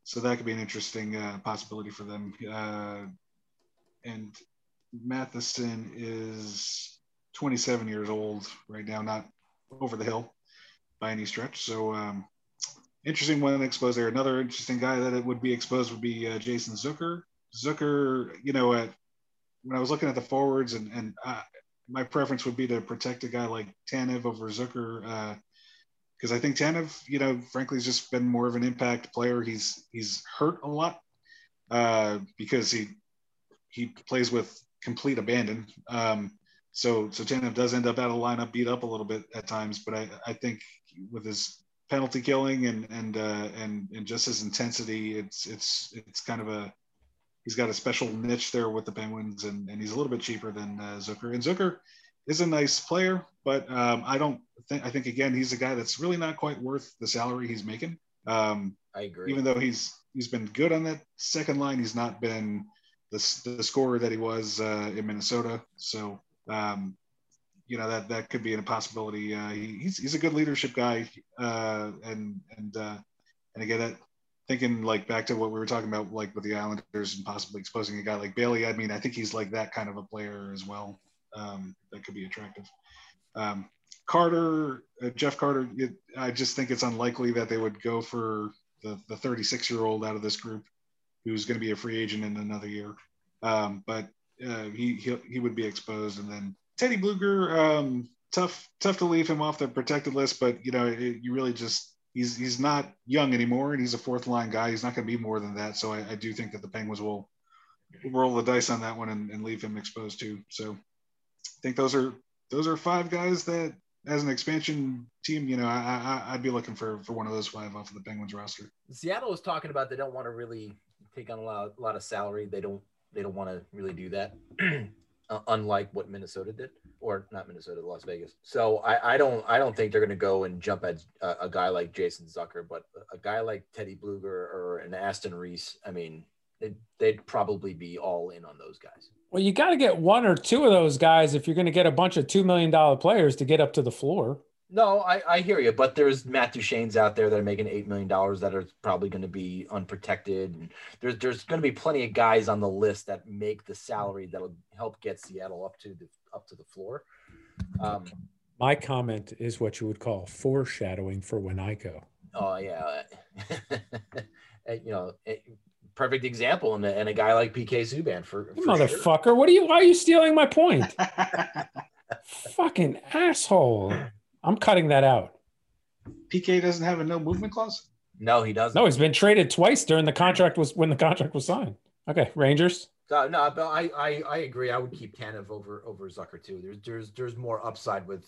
so that could be an interesting uh, possibility for them. Uh, and Matheson is 27 years old right now, not over the hill by any stretch. So um, interesting one exposed there. Another interesting guy that it would be exposed would be uh, Jason Zucker. Zucker, you know, at, when I was looking at the forwards, and, and uh, my preference would be to protect a guy like Tanev over Zucker, because uh, I think Tanev, you know, frankly, has just been more of an impact player. He's he's hurt a lot uh, because he he plays with complete abandon. Um, so so Tanev does end up out of lineup, beat up a little bit at times, but I, I think with his penalty killing and and uh, and and just his intensity, it's it's it's kind of a he's got a special niche there with the Penguins, and, and he's a little bit cheaper than uh, Zucker. And Zucker is a nice player, but um, I don't think I think again he's a guy that's really not quite worth the salary he's making. Um, I agree. Even though he's he's been good on that second line, he's not been the, the scorer that he was uh, in Minnesota. So um, you know that that could be a possibility. Uh, he, he's he's a good leadership guy, uh, and and uh, and again, that, thinking like back to what we were talking about, like with the Islanders and possibly exposing a guy like Bailey. I mean, I think he's like that kind of a player as well. Um, that could be attractive. Um, Carter, uh, Jeff Carter. It, I just think it's unlikely that they would go for the the 36 year old out of this group, who's going to be a free agent in another year. Um, but uh, he, he he would be exposed, and then Teddy Blueger, um, tough tough to leave him off the protected list, but you know it, you really just he's he's not young anymore, and he's a fourth line guy. He's not going to be more than that. So I, I, do think that the Penguins will roll the dice on that one and, and leave him exposed too. So I think those are those are five guys that as an expansion team, you know, I, I would be looking for for one of those five off of the Penguins roster. Seattle was talking about they don't want to really take on a lot, a lot of salary. They don't they don't want to really do that. uh, unlike what Minnesota did, or not Minnesota, Las Vegas. So I, I don't I don't think they're going to go and jump at a, a, guy like Jason Zucker, but a guy like Teddy Blueger or an Aston Reese. I mean, they'd, they'd probably be all in on those guys. Well, you got to get one or two of those guys if you're going to get a bunch of two million dollar players to get up to the floor. No, I, I hear you, but there's Matt Duchene's out there that are making eight million dollars that are probably going to be unprotected, and there's there's going to be plenty of guys on the list that make the salary that'll help get Seattle up to the up to the floor. Um, My comment is what you would call foreshadowing for when I go. Oh yeah, you know, perfect example, and a, and a guy like PK Subban for, for motherfucker. Sure. What are you? Why are you stealing my point? Fucking asshole. I'm cutting that out. PK doesn't have a no movement clause. No, he doesn't. No, he's been traded twice during the contract was when the contract was signed. Okay, Rangers. So, no, but I, I I agree. I would keep Tanev over over Zucker too. There's there's there's more upside with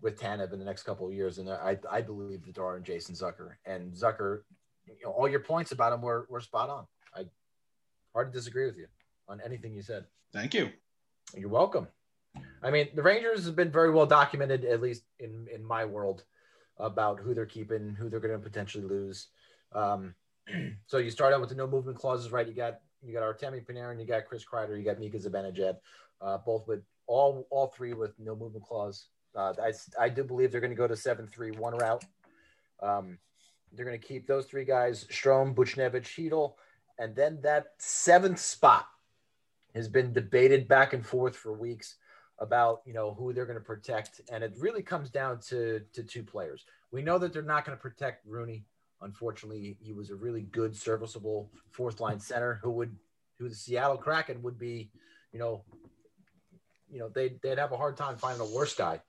with Tanev in the next couple of years, and I I believe that there are in Jason Zucker and Zucker. You know, all your points about him were were spot on. I hard to disagree with you on anything you said. Thank you. You're welcome. I mean, the Rangers have been very well documented, at least in in my world, about who they're keeping, who they're going to potentially lose. Um, so you start out with the no movement clauses, right? You got you got Artemi Panarin, you got Chris Kreider, you got Mika Zibanejad, uh, both with all all three with no movement clause. Uh, I I do believe they're going to go to seven three one route. Um, they're going to keep those three guys: Strome, Buchnevich, Chytil, and then that seventh spot has been debated back and forth for weeks about you know who they're going to protect, and it really comes down to to two players. We know that they're not going to protect Rooney. Unfortunately, he was a really good, serviceable fourth line center who would who the Seattle Kraken would be, you know, you know they'd they'd have a hard time finding a worse guy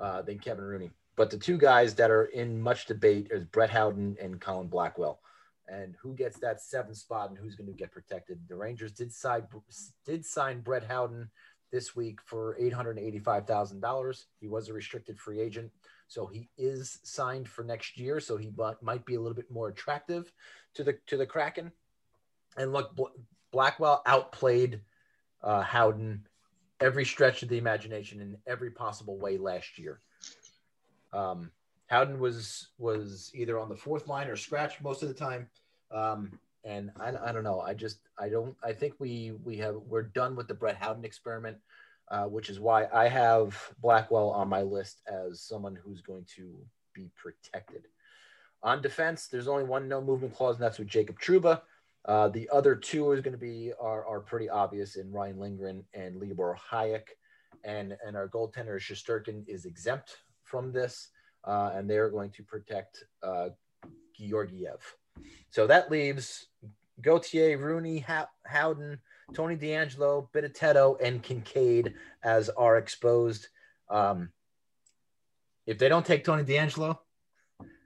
uh, than Kevin Rooney. But the two guys that are in much debate is Brett Howden and Colin Blackwell. And who gets that seventh spot and who's going to get protected? The Rangers did sign did sign Brett Howden this week for $885,000. He was a restricted free agent, so he is signed for next year. So he might be a little bit more attractive to the to the Kraken. And look, Blackwell outplayed uh, Howden every stretch of the imagination in every possible way last year. Um, Howden was was either on the fourth line or scratch most of the time. Um, and I, I don't know. I just I don't. I think we we have we're done with the Brett Howden experiment, uh, which is why I have Blackwell on my list as someone who's going to be protected. On defense, there's only one no movement clause, and that's with Jacob Trouba. Uh, the other two is going to be are, are pretty obvious in Ryan Lindgren and Libor Hajek, and and our goaltender Shesterkin is exempt from this, uh, and they're going to protect uh, Georgiev. So that leaves Gauthier, Rooney, Howden, Tony DeAngelo, Bitetto, and Kinkaid as are exposed. Um, if they don't take Tony DeAngelo,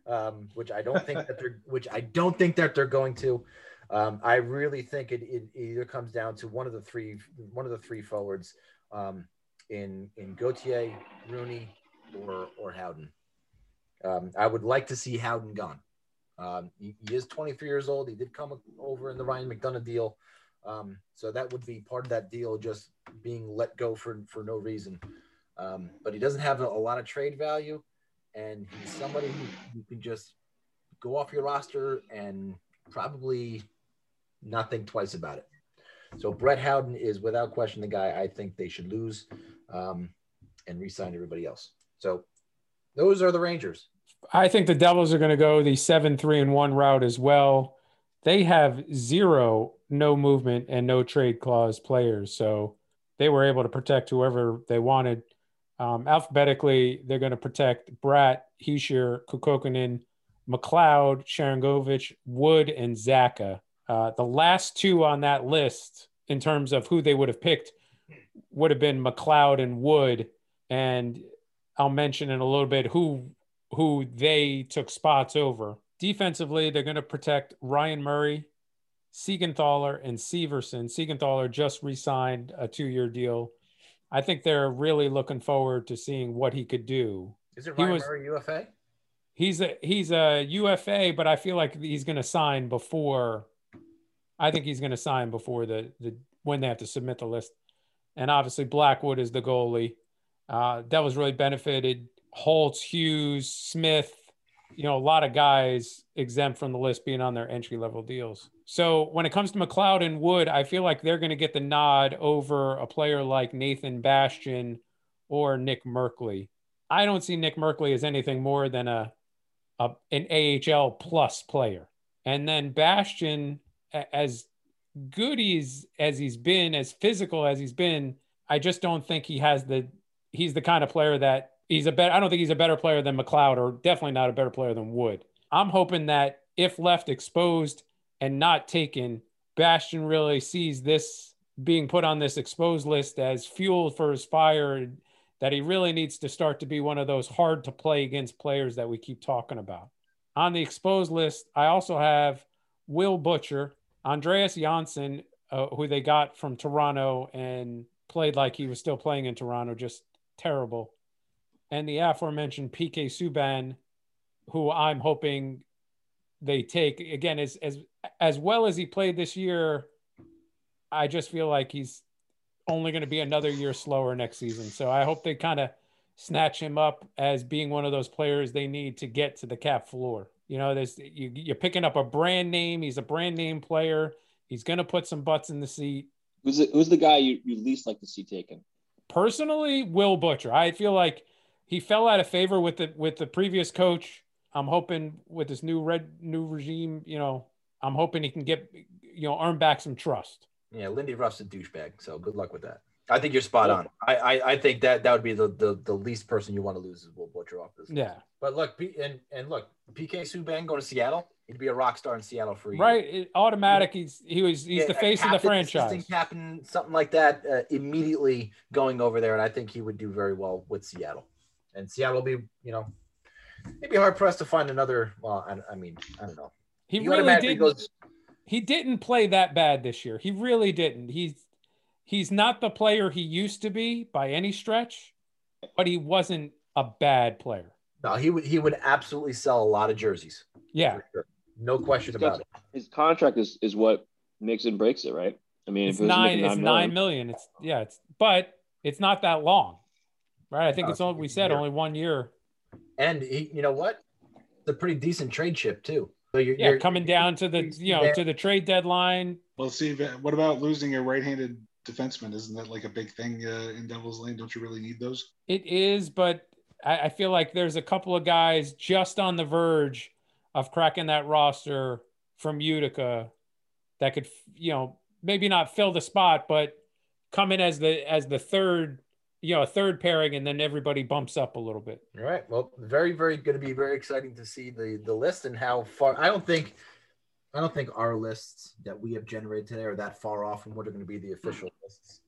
um, which I don't think that they're, which I don't think that they're going to, um, I really think it, it, either comes down to one of the three one of the three forwards um, in in Gauthier, Rooney, or or Howden. Um, I would like to see Howden gone. Um, he, he, is 23 years old. He did come over in the Ryan McDonagh deal, um, so that would be part of that deal, just being let go for for no reason. Um, but he doesn't have a, a, lot of trade value, and he's somebody who, who can just go off your roster and probably not think twice about it. So Brett Howden is without question the guy I think they should lose um, and re-sign everybody else. So those are the Rangers. I think the Devils are going to go the seven, three, and one route as well. They have zero no movement and no trade clause players, so they were able to protect whoever they wanted. Um, alphabetically, they're going to protect Bratt, Hischier, Kuokkanen, McLeod, Sharangovich, Wood, and Zacha. Uh, the last two on that list, in terms of who they would have picked, would have been McLeod and Wood. And I'll mention in a little bit who who they took spots over. Defensively, they're going to protect Ryan Murray, Siegenthaler, and Severson. Siegenthaler just re-signed a two-year deal. I think they're really looking forward to seeing what he could do. Is it Ryan was, Murray UFA? He's a he's a UFA, but I feel like he's going to sign before I think he's going to sign before the, the when they have to submit the list. And obviously, Blackwood is the goalie. Uh, that was really benefited Holtz, Hughes, Smith, you know, a lot of guys exempt from the list being on their entry level deals. So when it comes to McLeod and Wood, I feel like they're going to get the nod over a player like Nathan Bastian or Nick Merkley. I don't see Nick Merkley as anything more than a, a an AHL plus player. And then Bastian as good he's as he's been, as physical as he's been, I just don't think he has the he's the kind of player that he's a better I don't think he's a better player than McLeod or definitely not a better player than Wood. I'm hoping that if left exposed and not taken, Bastian really sees this being put on this exposed list as fuel for his fire that he really needs to start to be one of those hard to play against players that we keep talking about. On the exposed list, I also have Will Butcher, Andreas Johnsson, uh, who they got from Toronto and played like he was still playing in Toronto, just terrible. And the aforementioned PK Subban, who I'm hoping they take again as as as well as he played this year. I just feel like he's only going to be another year slower next season. So I hope they kind of snatch him up as being one of those players they need to get to the cap floor. You know, there's you, you're picking up a brand name. He's a brand name player. He's going to put some butts in the seat. Who's the, who's the guy you, you least like to see taken? Personally, Will Butcher. I feel like he fell out of favor with the with the previous coach. I'm hoping with this new red new regime, you know, I'm hoping he can get you know earn back some trust. Yeah, Lindy Ruff's a douchebag, so good luck with that. I think you're spot on. I, I, I think that that would be the, the the least person you want to lose is Will Butcher off this. Yeah, But look, P, and and look, PK Subban going to Seattle. He'd be a rock star in Seattle for year. right. It, automatic. He's he was he's Yeah, the face of the franchise. captain, something like that. Uh, immediately going over there, and I think he would do very well with Seattle. And Seattle will be, you know, maybe hard pressed to find another. Well, I, I mean, I don't know. He He really automatically did. goes. he didn't play that bad this year. He really didn't. He's he's not the player he used to be by any stretch, but he wasn't a bad player. No, he would he would absolutely sell a lot of jerseys. Yeah, sure. No question He's got- about it. His contract is, is what makes and breaks it, right? I mean, it's if it was nine. making It's million- nine million. It's yeah. It's but it's not that long, right? I think No, it's only we said year. only one year. And he, you know what? It's a pretty decent trade chip too. So you're, Yeah, you're coming down to the you know to the trade deadline. Well, see, what about losing a right-handed defenseman? Isn't that like a big thing uh, in Devil's Lane? Don't you really need those? It is, but I, I feel like there's a couple of guys just on the verge of cracking that roster from Utica that could, you know, maybe not fill the spot, but come in as the as the third, you know, a third pairing, and then everybody bumps up a little bit. All right. Well, very, very going to be very exciting to see the the list and how far. I don't think, I don't think our lists that we have generated today are that far off from what are going to be the official lists.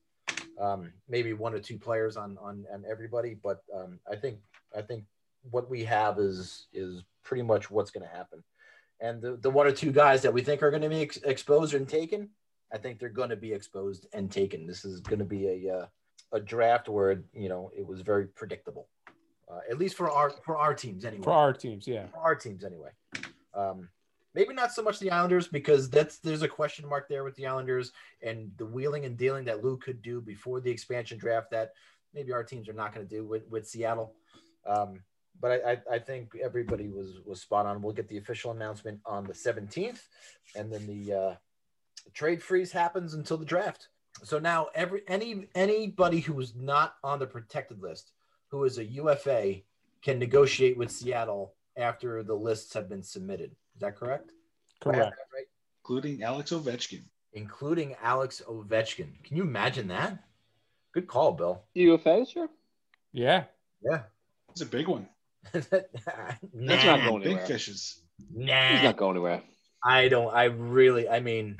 Um, maybe one or two players on on on everybody, but um, I think I think what we have is is pretty much what's going to happen. And the, the one or two guys that we think are going to be ex- exposed and taken, I think they're going to be exposed and taken. This is going to be a uh, a draft where you know it was very predictable uh, at least for our for our teams anyway. For our teams, yeah. For our teams anyway. Um, maybe not so much the Islanders because that's there's a question mark there with the Islanders and the wheeling and dealing that Lou could do before the expansion draft that maybe our teams are not going to do with with Seattle. Um, but I, I, I think everybody was was spot on. We'll get the official announcement on the 17th, and then the uh, trade freeze happens until the draft. So now every any anybody who is not on the protected list, who is a UFA, can negotiate with Seattle after the lists have been submitted. Is that correct? Do I have Correct. that right? Including Alex Ovechkin. Including Alex Ovechkin. Can you imagine that? Good call, Bill. UFA, sure. Yeah. Yeah. It's a big one. That's not going Big anywhere. fishes. nah. He's not going anywhere. I don't. I really. I mean,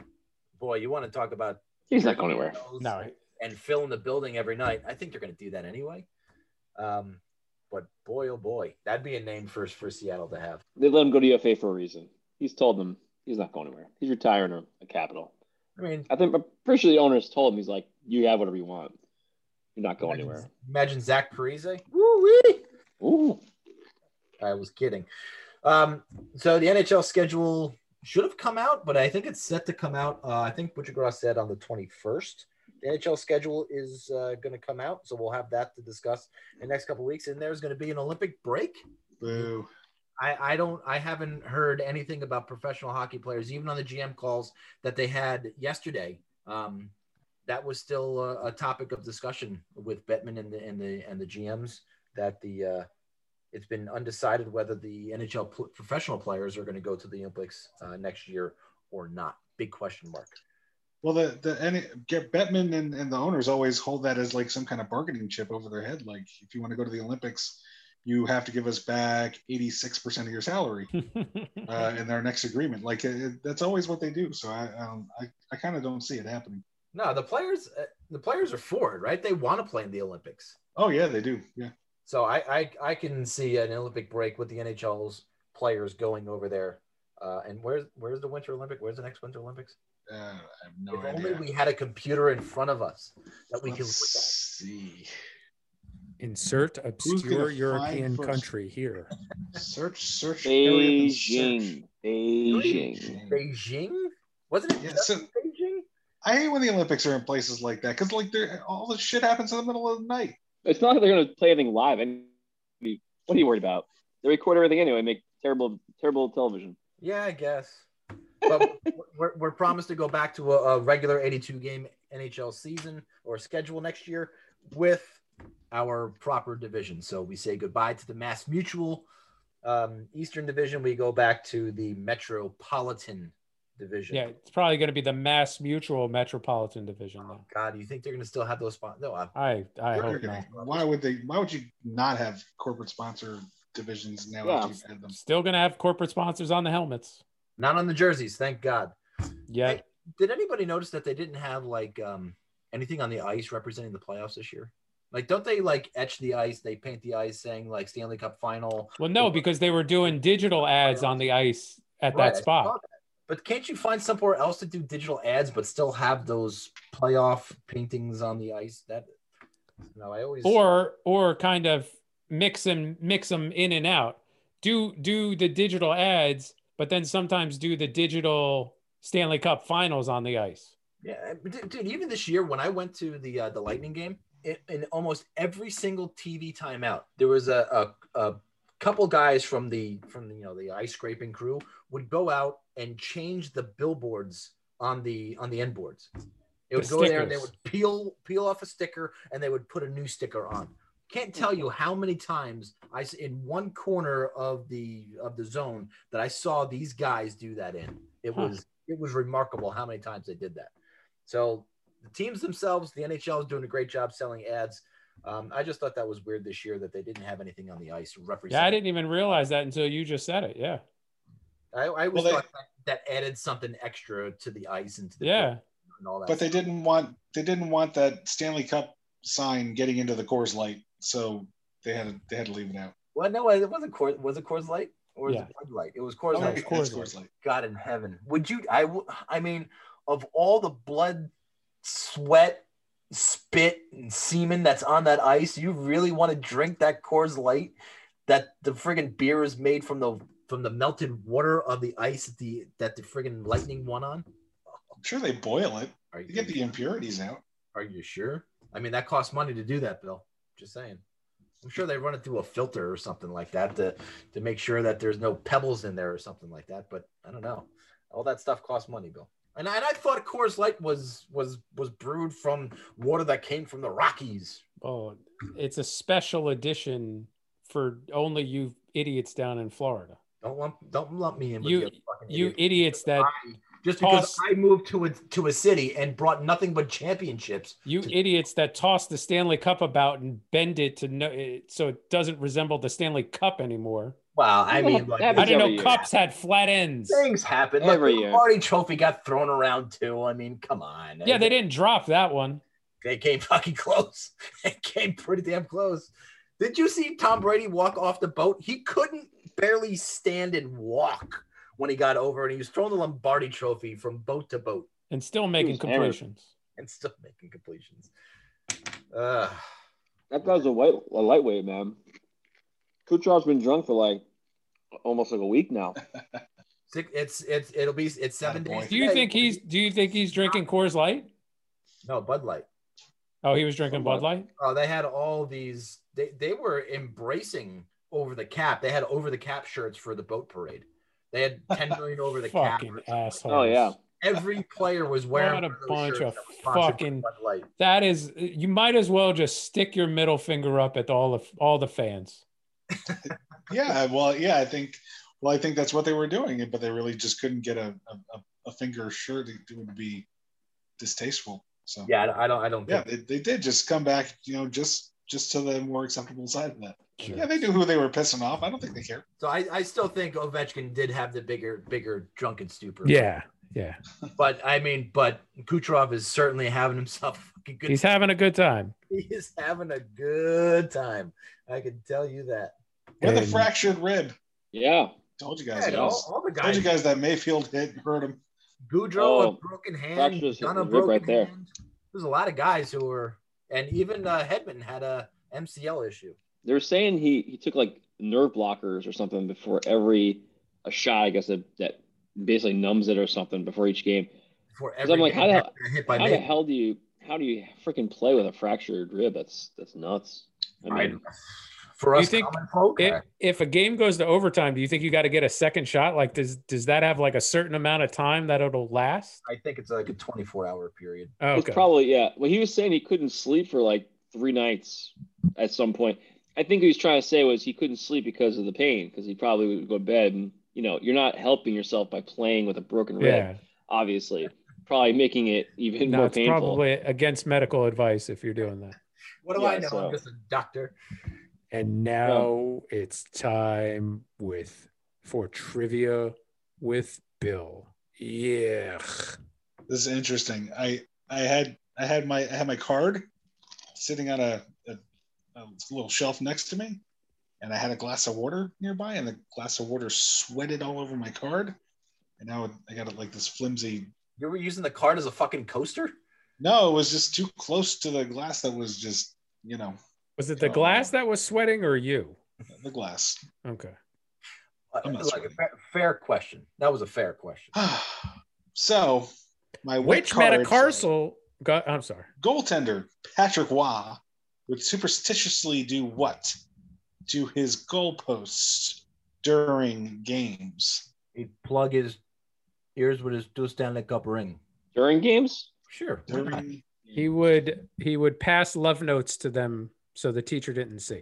boy, you want to talk about He's not going anywhere. No, and fill in the building every night. I think they're going to do that anyway. Um, but boy, oh boy, that'd be a name for for Seattle to have. They let him go to UFA for a reason. He's told them he's not going anywhere. He's retiring a, a capital. I mean, I think I'm pretty sure the owners told him he's like, you have whatever you want. You're not going imagine, anywhere. imagine Zach Parise. Woo-wee. Ooh. I was kidding. Um, so the NHL schedule should have come out, but I think it's set to come out. Uh, I think Butcher Gross said on the 21st. The NHL schedule is uh, going to come out, so we'll have that to discuss in the next couple of weeks. And there's going to be an Olympic break. Boo. I, I don't I haven't heard anything about professional hockey players, even on the GM calls that they had yesterday. Um, that was still a, a topic of discussion with Bettman and the and the and the GMs that the uh, it's been undecided whether the NHL pl- professional players are going to go to the Olympics uh, next year or not. Big question mark. Well, the the any get Bettman and, and the owners always hold that as like some kind of bargaining chip over their head. Like, if you want to go to the Olympics, you have to give us back eighty six percent of your salary uh, in their next agreement. Like, it, that's always what they do. So I um, I, I kind of don't see it happening. No, the players uh, the players are for it, right? They want to play in the Olympics. Oh yeah, they do. Yeah. So I, I I can see an Olympic break with the NHL's players going over there. Uh, and where's where's the Winter Olympic? Where's the next Winter Olympics? Uh, I have no if idea. only we had a computer in front of us that we Let's could see. Insert obscure European country here. Search, search. hurry search. Beijing. Beijing. Beijing? Wasn't it Yeah, just so- Beijing? I hate when the Olympics are in places like that because like all the shit happens in the middle of the night. It's not like they're going to play anything live. What are you worried about? They record everything anyway. Make terrible, terrible television. Yeah, I guess. But we're, we're promised to go back to a, a regular 82 game NHL season or schedule next year with our proper division. So we say goodbye to the Mass Mutual um, Eastern Division. We go back to the Metropolitan Division. Yeah, it's probably going to be the Mass Mutual Metropolitan Division. Oh, God, you think they're going to still have those spots? No, I, I I They're hope not. Why would they? Why would you not have corporate sponsor divisions now Yeah. you've had them? Still going to have corporate sponsors on the helmets. not on the jerseys. Thank God. Yeah, Hey, did anybody notice that they didn't have like um, anything on the ice representing the playoffs this year? Like, don't they like etch the ice? They paint the ice saying like Stanley Cup final. Well, no, because they were doing digital ads on the ice at Right, I that saw spot. But can't you find somewhere else to do digital ads, but still have those playoff paintings on the ice? That no, I always Or or kind of mix them mix them in and out. Do do the digital ads, but then sometimes do the digital Stanley Cup Finals on the ice. Yeah, dude, even this year when I went to the uh, the Lightning game, it, in almost every single TV timeout, there was a, a, a couple guys from the from the, you know the ice scraping crew would go out and change the billboards on the on the end boards. It would The go there and they would peel peel off a sticker and they would put a new sticker on. Can't tell you how many times I in one corner of the of the zone that I saw these guys do that in. It Huh. was it was remarkable how many times they did that. So the teams themselves, the NHL is doing a great job selling ads. Um, I just thought that was weird this year that they didn't have anything on the ice representing. Yeah, I didn't even realize that until you just said it. Yeah. I, I always Well, they- thought that, that added something extra to the ice and to the Yeah. and all that. But they stuff. didn't want they didn't want that Stanley Cup sign getting into the Coors Light, so they had to, they had to leave it out. Well, no, it wasn't Coors. Was it Coors Light or was Yeah. it Bud Light? It was Coors Oh, Light. it's Coors Coors Light. Light. God in heaven, would you? I I mean, of all the blood, sweat, spit, and semen that's on that ice, you really want to drink that Coors Light? That the friggin' beer is made from the from the melted water of the ice that the that the friggin' lightning won on. I'm sure they boil it Are to get the impurities out. Are you sure? I mean, that costs money to do that, Bill. Just saying. I'm sure they run it through a filter or something like that to to make sure that there's no pebbles in there or something like that. But I don't know. All that stuff costs money, Bill. And I, and I thought Coors Light was was was brewed from water that came from the Rockies. Oh, it's a special edition for only you idiots down in Florida. Don't lump don't lump me in with You- You idiots. idiots that just because toss- I moved to a to a city and brought nothing but championships. you idiots that toss the Stanley Cup about and bend it to no, it, so it doesn't resemble the Stanley Cup anymore. Well, I mean, like, I was didn't know year. cups had flat ends. things happen. Look, Every the year. Marty Trophy got thrown around too. I mean, come on. Yeah, they didn't drop that one. They came fucking close. They came pretty damn close. Did you see Tom Brady walk off the boat? He couldn't barely stand and walk when he got over, and he was throwing the Lombardi Trophy from boat to boat and still making was hammered. completions. and still making completions. Uh, That guy's a, white, a lightweight, man. Kucherov's been drunk for like almost like a week now. it's it's it'll be it's seven Attaboy. days. Do you think he's do you think he's drinking Coors Light? no Bud Light? Oh, he was drinking Bud Light? Oh, they had all these. They they were embracing over the cap. They had over the cap shirts for the boat parade. They had ten million over the cap. Fucking assholes. Oh yeah. Every player was wearing What a bunch of that was sponsored by fucking- Bud Light. That is you might as well just stick your middle finger up at all the all the fans. Yeah, well, yeah, I think, well, I think that's what they were doing, but they really just couldn't get a a, a finger shirt. That it would be distasteful. So Yeah, I I don't. I don't. yeah, think they, they did just come back, you know, just just to the more acceptable side of that. Sure. Yeah, they knew who they were pissing off. I don't think they care. So I, I still think Ovechkin did have the bigger bigger drunken stupor. Yeah, yeah. But I mean, but Kucherov is certainly having himself a fucking good. He's having a good time. he is having a good time. I can tell you that. With a And- fractured rib. Yeah. Told you guys. Yeah, all, was. all the Told you guys that Mayfield hit hurt him. Goodrow Oh, a broken hand. fractures Gunn a his rib broken right there. hand. There's a lot of guys who were, and even uh, Hedman had a MCL issue. They were saying he he took like nerve blockers or something before every a shot. I guess that, that basically numbs it or something before each game. Before every I'm like, how the hell- hit by How the hell do you how do you freaking play with a fractured rib? That's that's nuts. I I- mean, For You us think folk, If, if a game goes to overtime, do you think you got to get a second shot? Like, does does that have like a certain amount of time that it'll last? I think it's like a 24 hour period. Oh, it's okay. probably yeah. Well, he was saying he couldn't sleep for like three nights at some point. I think what he was trying to say was he couldn't sleep because of the pain because he probably would go to bed and you know you're not helping yourself by playing with a broken rib. yeah. Obviously, probably making it even No, more it's painful. probably against medical advice if you're doing that. What do Yeah, I know? so- I'm just a doctor. And now it's time with for trivia with Bill. Yeah. This is interesting. I I had I had my I had my card sitting on a, a, a little shelf next to me, and I had a glass of water nearby, and the glass of water sweated all over my card, and now I got it like this flimsy. You were using the card as a fucking coaster? No, it was just too close to the glass that was just you know Was it the glass that was sweating or you? the glass. Okay. Uh, I'm not Look, sweating. fair, fair question. That was a fair question. so my Which card said- metatarsal got I'm sorry. goaltender Patrick Roy would superstitiously do what to his goalposts during games? He'd plug his ears with his two Stanley Cup ring. During games, Sure. During He would he would pass love notes to them so the teacher didn't see.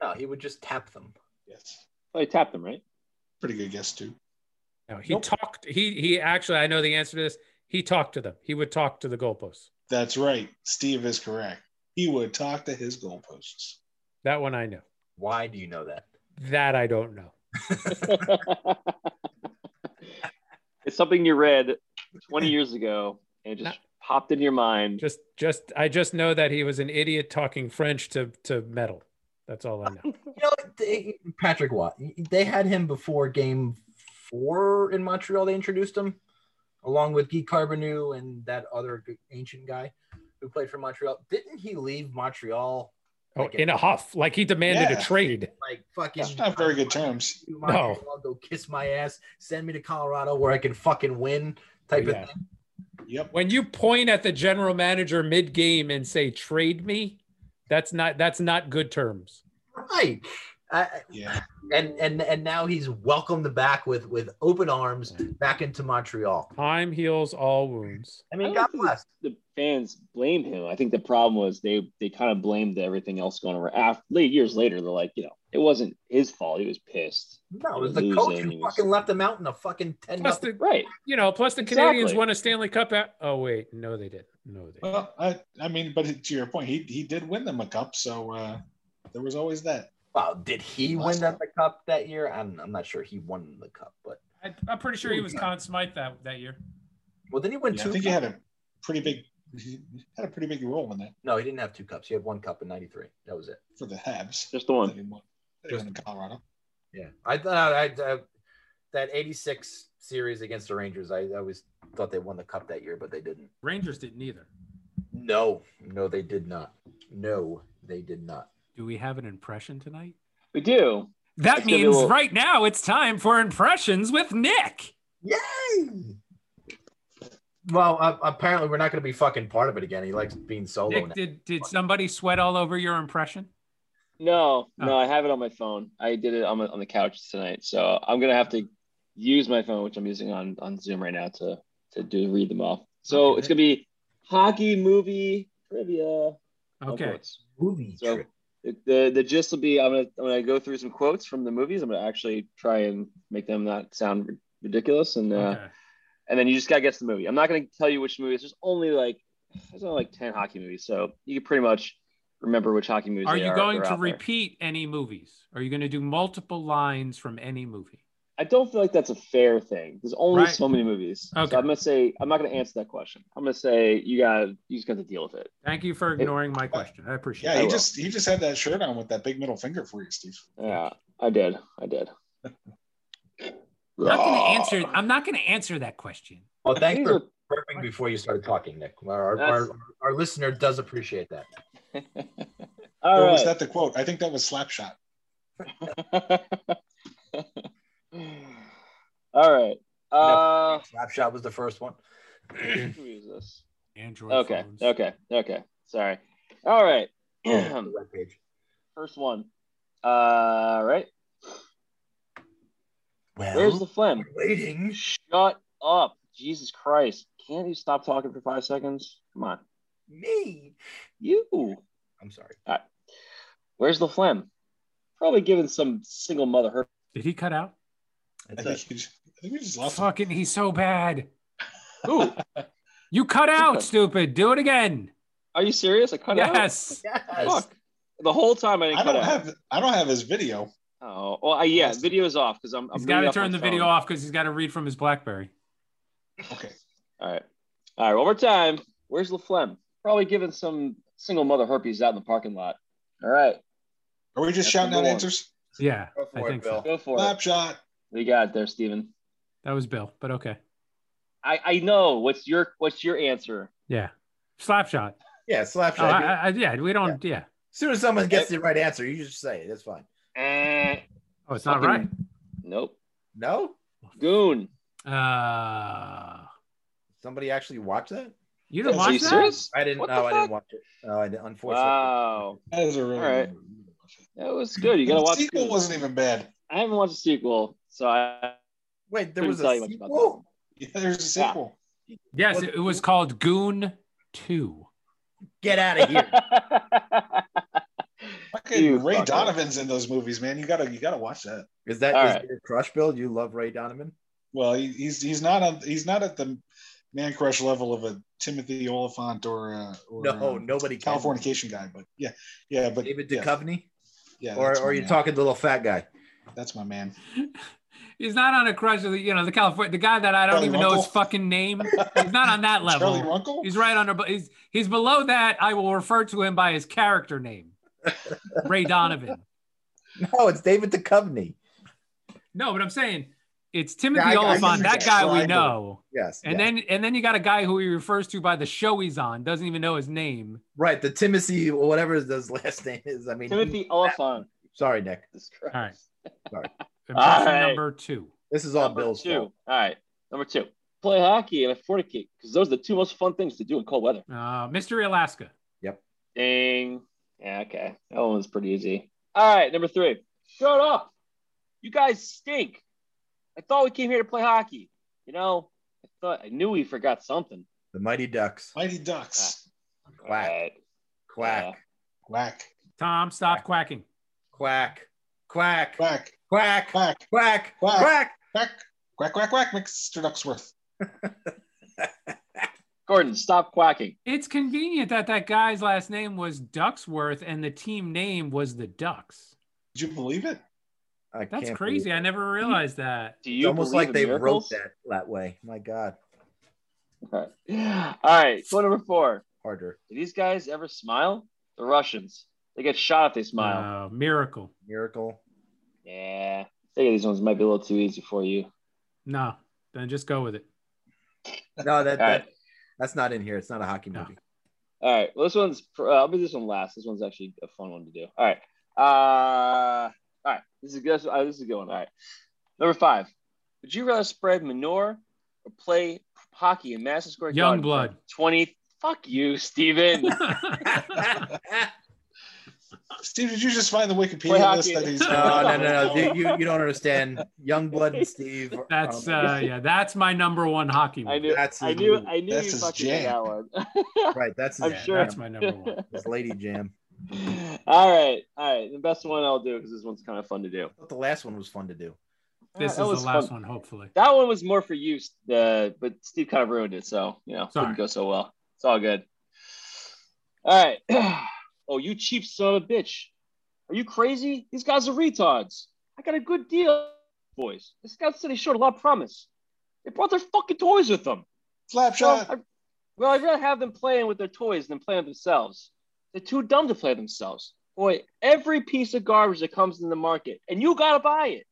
No, he would just tap them. yes, oh, he tapped them right. pretty good guess too. No, he Nope. talked he he actually I know the answer to this. He talked to them. He would talk to the goalposts. That's right. Steve is correct. He would talk to his goalposts. That one I know. Why do you know that? That I don't know. it's something you read 20 years ago and it just No. Popped in your mind. Just just I just know that he was an idiot talking French to to metal. That's all I know. You know, they, Patrick Roy. They had him before Game Four in Montreal. They introduced him, along with Guy Carbonneau and that other ancient guy who played for Montreal. Didn't he leave Montreal Oh, in a huff, like he demanded Yeah. a trade. like fucking? That's not very good terms. Montreal, Go kiss my ass. Send me to Colorado where I can fucking win. Type Yeah. of thing. Yep. When you point at the general manager mid game and say trade me, that's not that's not good terms. Right. I, Yeah. and and and now he's welcomed back with with open arms back into Montreal. Time heals all wounds. I I mean, don't God bless. The fans blame him. I think the problem was they they kind of blamed everything else going around. After late years later, they're like, you know, it wasn't his fault. He was pissed. No, it was the coach he who was- fucking left him out in a fucking ten. Plus the Right. you know, plus the Exactly. Canadiens won a Stanley Cup. At, oh wait, no, they didn't. No, they. Didn't. Well, I, I mean, but to your point, he, he did win them a cup, so uh, there was always that. Wow, did he Last win them time. the cup that year? I'm, I'm not sure he won the cup, but I, I'm pretty sure he was Conn Smythe that that year. well, then he win Yeah, two. I think he had a pretty big he had a pretty big role in that No, he didn't have two cups. He had one cup in '93. That was it. for the Habs. Just the one. He won, that he won in Colorado. Yeah, I thought I, I that '86 series against the Rangers. I, I always thought they won the cup that year, but they didn't. Rangers didn't either. No, no, they did not. No, they did not. Do we have an impression tonight? We do. That It's gonna be a means little- right now it's time for impressions with Nick. Yay! Well, uh, apparently we're not going to be fucking part of it again. He likes being solo Nick, now. did did somebody sweat all over your impression? No, no, Oh. I have it on my phone. I did it on, my, on the couch tonight. So I'm gonna have to use my phone, which I'm using on, on Zoom right now to to do read them off. So Okay. it's gonna be hockey movie trivia. Okay. quotes. Movie So trip. the, the the gist will be I'm gonna I'm gonna go through some quotes from the movies. I'm gonna actually try and make them not sound ridiculous, and uh, Okay. and then you just gotta guess the movie. I'm not gonna tell you which movies. There's only like there's only like ten hockey movies, so you can pretty much remember which hockey movies. Are they you going to out there. repeat any movies? Are you going to do multiple lines from any movie? I don't feel like that's a fair thing. There's only Right. so many movies. Okay. So I'm gonna say I'm not gonna answer that question. I'm gonna say you got you just got to deal with it. Thank you for ignoring my question. I appreciate Yeah, I he just he just had that shirt on with that big middle finger for you, Steve. Yeah, I did. I did. I'm not going to answer. I'm not going to answer that question. Well, thanks These for burping before you started talking, Nick. Our, our, our, our listener does appreciate that. I All or right. was that the quote? I think that was Slapshot. All right. Uh, Snapshot was the first one. who is this? Android Okay. phones. Okay. Okay. Sorry. All right. the web page. First one. Uh, right. Well, Where's the phlegm? waiting? Shut up. Jesus Christ. Can't you stop talking for five seconds? Come on. Me. You. I'm sorry. Where's the phlegm? Probably giving some single mother her. Did he cut out? I think, it. you just, I think we just lost him. He's so bad. Ooh, You cut out, stupid. Do it again. are you serious? I cut out. yes. Yes. Fuck. The whole time I didn't I cut don't out. have I don't have his video. Oh, well, I, yeah, Yes. video is off because I'm. I'm He's got to turn my the video off because he's got to read from his BlackBerry. Okay. All right, all right. One more time. Where's the LaFlamme? Probably giving some single mother herpes out in the parking lot. All right, Are we just That's shouting out one. answers? Yeah, Go for I it, think Bill. so. go for it. Slapshot. We got it there, Steven. That was Bill, but okay. I I know. What's your What's your answer? Yeah. Slapshot. Yeah, slap Oh, shot. I, I, yeah, we don't. Yeah. as soon as someone gets the right answer, you just say it. That's fine. Eh, Oh, it's not right. nope. No? Goon. Uh, Somebody actually watch that? You didn't watch you that? serious? I didn't. What no, the I didn't watch it. No, I didn't. Unfortunately. Wow, That is a really All right. that was good. You gotta The watch. The sequel Goon. wasn't even bad. I haven't watched the sequel, so I Wait, there was a you much about sequel? Yeah, there's a Yeah. sequel. Yes, it, it was called Goon 2. Get out of here. Fucking You Ray fucker. Donovan's in those movies, man. You gotta you gotta watch that. Is that right. your crush, Bill? You love Ray Donovan? Well, he, he's he's not on he's not at the man crush level of a Timothy Olyphant or uh, or No, uh, nobody can. Californication guy, but yeah, yeah, but David yeah, Duchovny? yeah, or that's or my are you man. talking the little fat guy? That's my man. He's not on a crush of the, you know, the California, the guy that I don't Charlie even know his fucking name. He's not on that level. Charlie Runkle. He's right under, but he's he's below that. I will refer to him by his character name, Ray Donovan. No, it's David Duchovny. No, but I'm saying it's Timothy Yeah, I- I Olyphant, that guy we know, Yes. and yeah. then and then you got a guy who he refers to by the show he's on, doesn't even know his name. right, the Timothy, whatever his last name is. I mean, Timothy Olyphant. sorry, Nick. Jesus Christ. All right. Sorry. Impression right. number two. This is all Number Bill's two. fault. All right. Number two. Play hockey and fornicate because those are the two most fun things to do in cold weather. Uh, Mystery Alaska. Yep. Ding. Yeah, okay. That one was pretty easy. All right, number three. Shut up. You guys stink. I thought we came here to play hockey. You know, I thought I knew we forgot something. The Mighty Ducks. Mighty Ducks. Ah. Quack. All right. Quack. Whack. Tom, stop quacking. Quack. Quack. Quack. Quack. Quack. Quack. Quack. Quack. Quack. Quack. Quack. Quack. Mr. Ducksworth. Gordon, stop quacking. It's convenient that that guy's last name was Ducksworth and the team name was the Ducks. Did you believe it? I That's can't crazy. I never realized that. Do It's you almost like they miracles? wrote that that way. My God. All right. All right. Go number four. Harder. Do these guys ever smile? The Russians. They get shot if they smile. Uh, miracle. Miracle. Yeah. I think these ones might be a little too easy for you. No, then just go with it. No, that, All right. that that's not in here. It's not a hockey No. movie. All right. Well, this one's. Uh, I'll do this one last. This one's actually a fun one to do. All right. Uh, all right. This is good. Uh, this is a good one. All right. Number five. Would you rather spread manure or play hockey in Madison Square Garden? for Youngblood. Twenty. Fuck you, Steven. Steve, did you just find the Play Wikipedia hockey. list that he's no, no, no, no. You, you you don't understand. Youngblood and Steve. That's uh yeah, that's my number one hockey I knew. That's I knew. move. I knew That's you fucking jam. that one. right. That's I'm his, sure. That's my number one. It's lady jam. All right. All right. The best one I'll do because this one's kind of fun to do. I the last one was fun to do. This That is was the last fun. one, hopefully. That one was more for you, uh, but Steve kind of ruined it, so you know, Sorry. didn't go so well. It's all good. All right. oh, you cheap son of a bitch! Are you crazy? These guys are retards. I got a good deal, boys. The scouts said they showed a lot of promise. They brought their fucking toys with them. Well, Slapshot. I, well, I'd rather have them playing with their toys than playing with themselves. They're too dumb to play themselves. Boy, every piece of garbage that comes in the market, and you gotta buy it.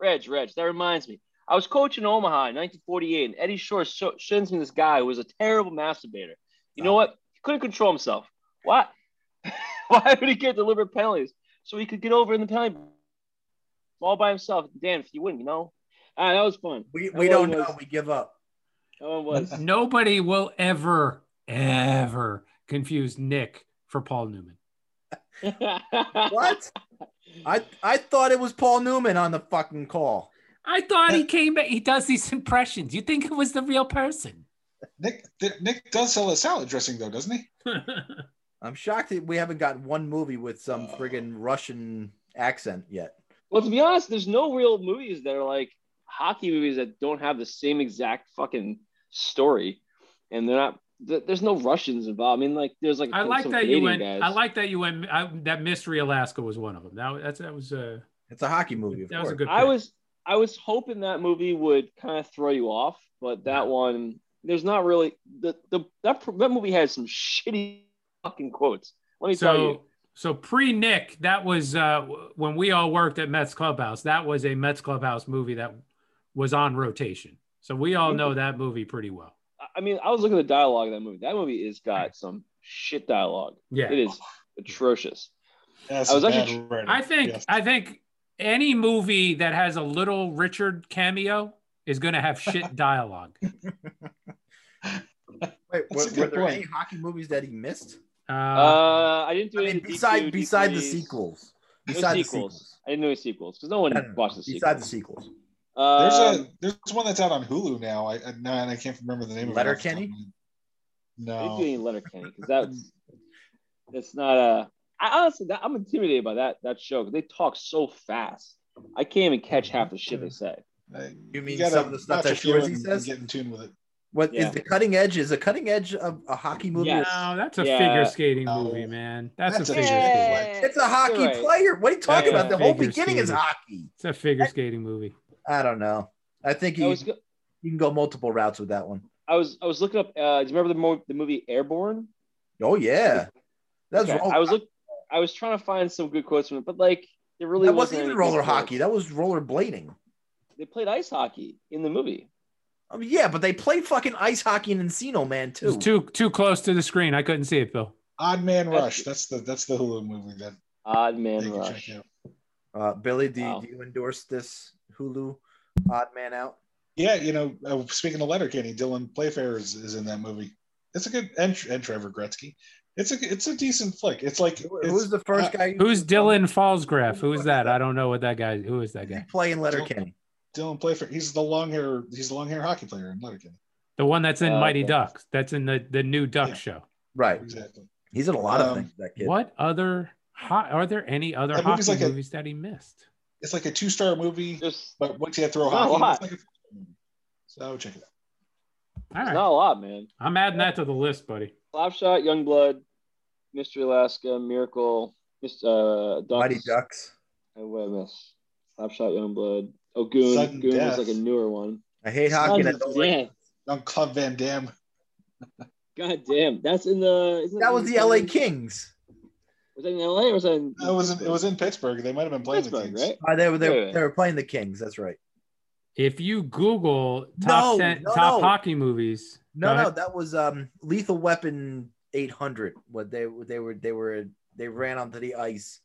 Reg, Reg, that reminds me. I was coaching Omaha in 1948, and Eddie Shore sh- shins me this guy who was a terrible masturbator. You know what? He couldn't control himself. What? Why would he get deliberate penalties? So he could get over in the penalty all by himself. Damn, if you wouldn't, you know. Ah, that was fun. We, we don't was- know. We give up. That was. Nobody will ever, ever confuse Nick for Paul Newman. What? I I thought it was Paul Newman on the fucking call. I thought he came back. He does these impressions. You think it was the real person? Nick Nick does sell a salad dressing though, doesn't he? I'm shocked that we haven't gotten one movie with some oh. friggin' Russian accent yet. Well, to be honest, there's no real movies that are like hockey movies that don't have the same exact fucking story, and they're not. Th- There's no Russians involved. I mean, like there's like I like some that you went. guys. I like that you went. I, that Mystery Alaska was one of them. That that's that was uh, It's a hockey movie, of that was a course. good. I was I was hoping that movie would kind of throw you off, but that one there's not really the the that that movie has some shitty fucking quotes. Let me tell you. so so pre Nick. That was uh, when we all worked at Mets Clubhouse. That was a Mets Clubhouse movie that was on rotation. So we all know that movie pretty well. I mean, I was looking at the dialogue of that movie. That movie has got some shit dialogue. Yeah. It is atrocious. That's I was actually- writing. I think Yes. I think any movie that has a little Richard cameo is going to have shit dialogue. Wait, were, were there point. any hockey movies that he missed? Uh, Uh, I didn't do I any mean, of the beside D2, beside the D3s. sequels. No Beside the sequels. sequels. I didn't do any sequels because no one No, no, no, watched the sequels. Beside the sequels. There's Um, a there's one that's out on Hulu now. I, I no, and I can't remember the name of it. off the top Letterkenny? of my head. I No, any Letterkenny because that's it's not a. I honestly, that, I'm intimidated by that that show because they talk so fast. I can't even catch half the shit they say. You mean gotta some of the stuff watch that a few Shoresy and- and says? Get in tune with it. What is Yeah. the cutting edge? Is a cutting edge of a hockey movie? Yes. no, that's a Yeah. figure skating No. movie, man. That's, That's a a figure figure skating. skating. It's a hockey right. player. What are you talking Yeah. about? The whole Figure beginning is hockey. It's a figure skating movie. I don't know. I think I you, was go- you can go multiple routes with that one. I was I was looking up. Uh, do you remember the mo- the movie Airborne? Oh yeah, that's Okay, roller, I was look. I was trying to find some good quotes from it, but like it really that wasn't wasn't even roller good quotes. hockey. That was roller blading. They played ice hockey in the movie. I mean, yeah, but they played fucking ice hockey in Encino Man It's too. too too close to the screen. I couldn't see it, Bill. Odd Man Rush. That's the that's the Hulu movie that Odd they Man can Rush. check out. Uh, Billy, do, Wow. do you endorse this Hulu Odd Man Out? Yeah, you know, uh, speaking of Letterkenny, Dylan Playfair is, is in that movie. It's a good and, and Trevor Gretzky. It's a it's a decent flick. It's like it's, Who's the first uh, guy? Who's Dylan Falsgraf? Who's that? I don't know what that guy. Who is that guy? playing Letterkenny? Dylan Playfair. He's the long hair. He's the long hair hockey player in Letterkenny. The one that's in Uh, Mighty. Ducks. That's in the the new Duck Yeah. show. Right. Exactly. He's in a lot of Um, things. That kid. What other? Ho- are there any other That hockey movie's like a- movies that he missed? It's like a two star movie, There's, but once you have throw Not a hockey, lot. it's like a. So check it out. All there's right, not a lot, man. I'm adding that to the list, buddy. Slapshot, Youngblood, Mystery Alaska, Miracle, Mis- uh, Ducks. Mighty Ducks. And what did I miss? Slapshot, Youngblood. Oh, Goon. Sudden Goon Death. was like a newer one. I hate hockey. and I Sudden don't like- Death. On Club Van Damme. God damn, that's in the. isn't That was the LA Kings. Was that in LA or was that in? It was in, it was in Pittsburgh. They might have been playing the Kings. right? Uh, they were they, were they were playing the Kings. That's right. If you Google top No, ten no, top no. hockey movies, No, no, that was um Lethal Weapon 800. What they they were they were they ran onto the ice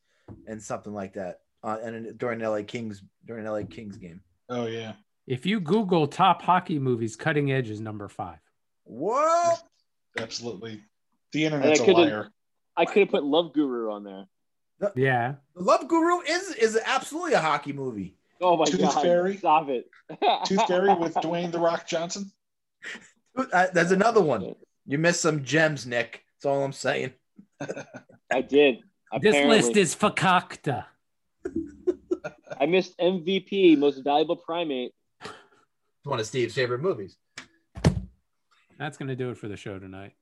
and something like that. Uh, and during LA Kings during LA Kings game. Oh yeah. if you Google top hockey movies, Cutting Edge is number five. What? Absolutely. The internet's a liar. I could have put Love Guru on there. Yeah, The Love Guru is is absolutely a hockey movie. Oh my Tooth god! Fairy? Stop it. Tooth Fairy with Dwayne the Rock Johnson. Uh, there's another one. You missed some gems, Nick. That's all I'm saying. I did. this list is fakakta. I missed MVP, most valuable primate. It's one of Steve's favorite movies. That's gonna do it for the show tonight.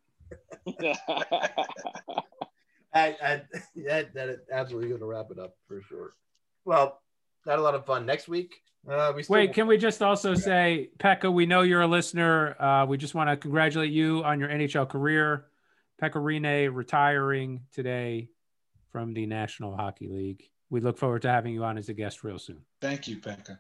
I, I, that that is absolutely going to wrap it up for sure. Well, had a lot of fun. Next week, uh, we still, Wait, can we just also say, Pekka, we know you're a listener. Uh, we just want to congratulate you on your NHL career. Pekka Rinne retiring today from the National Hockey League. We look forward to having you on as a guest real soon. Thank you, Pekka.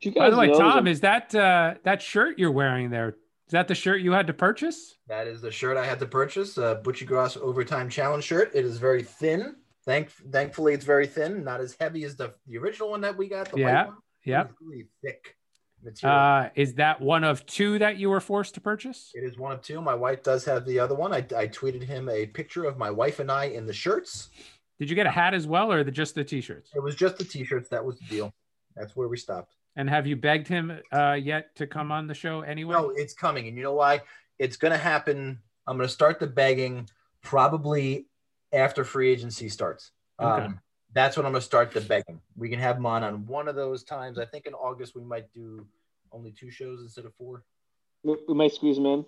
You By the way, Tom, there's is that uh, that shirt you're wearing there Is that the shirt you had to purchase? That is the shirt I had to purchase, uh, Butchie Gross Overtime Challenge shirt. It is very thin. Thank, thankfully, it's very thin, not as heavy as the, the original one that we got. The white Yeah. It's really thick material. Uh, is that one of two that you were forced to purchase? it is one of two. My wife does have the other one. I, I tweeted him a picture of my wife and I in the shirts. Did you get a hat as well, or the, just the t-shirts? It was just the t-shirts. That was the deal. That's where we stopped. And have you begged him uh, yet to come on the show anyway? No, it's coming. And you know why? It's going to happen. I'm going to start the begging probably after free agency starts. Okay. Um, that's when I'm going to start the begging. We can have him on on one of those times. I think in August we might do only two shows instead of four. We, we might squeeze him in.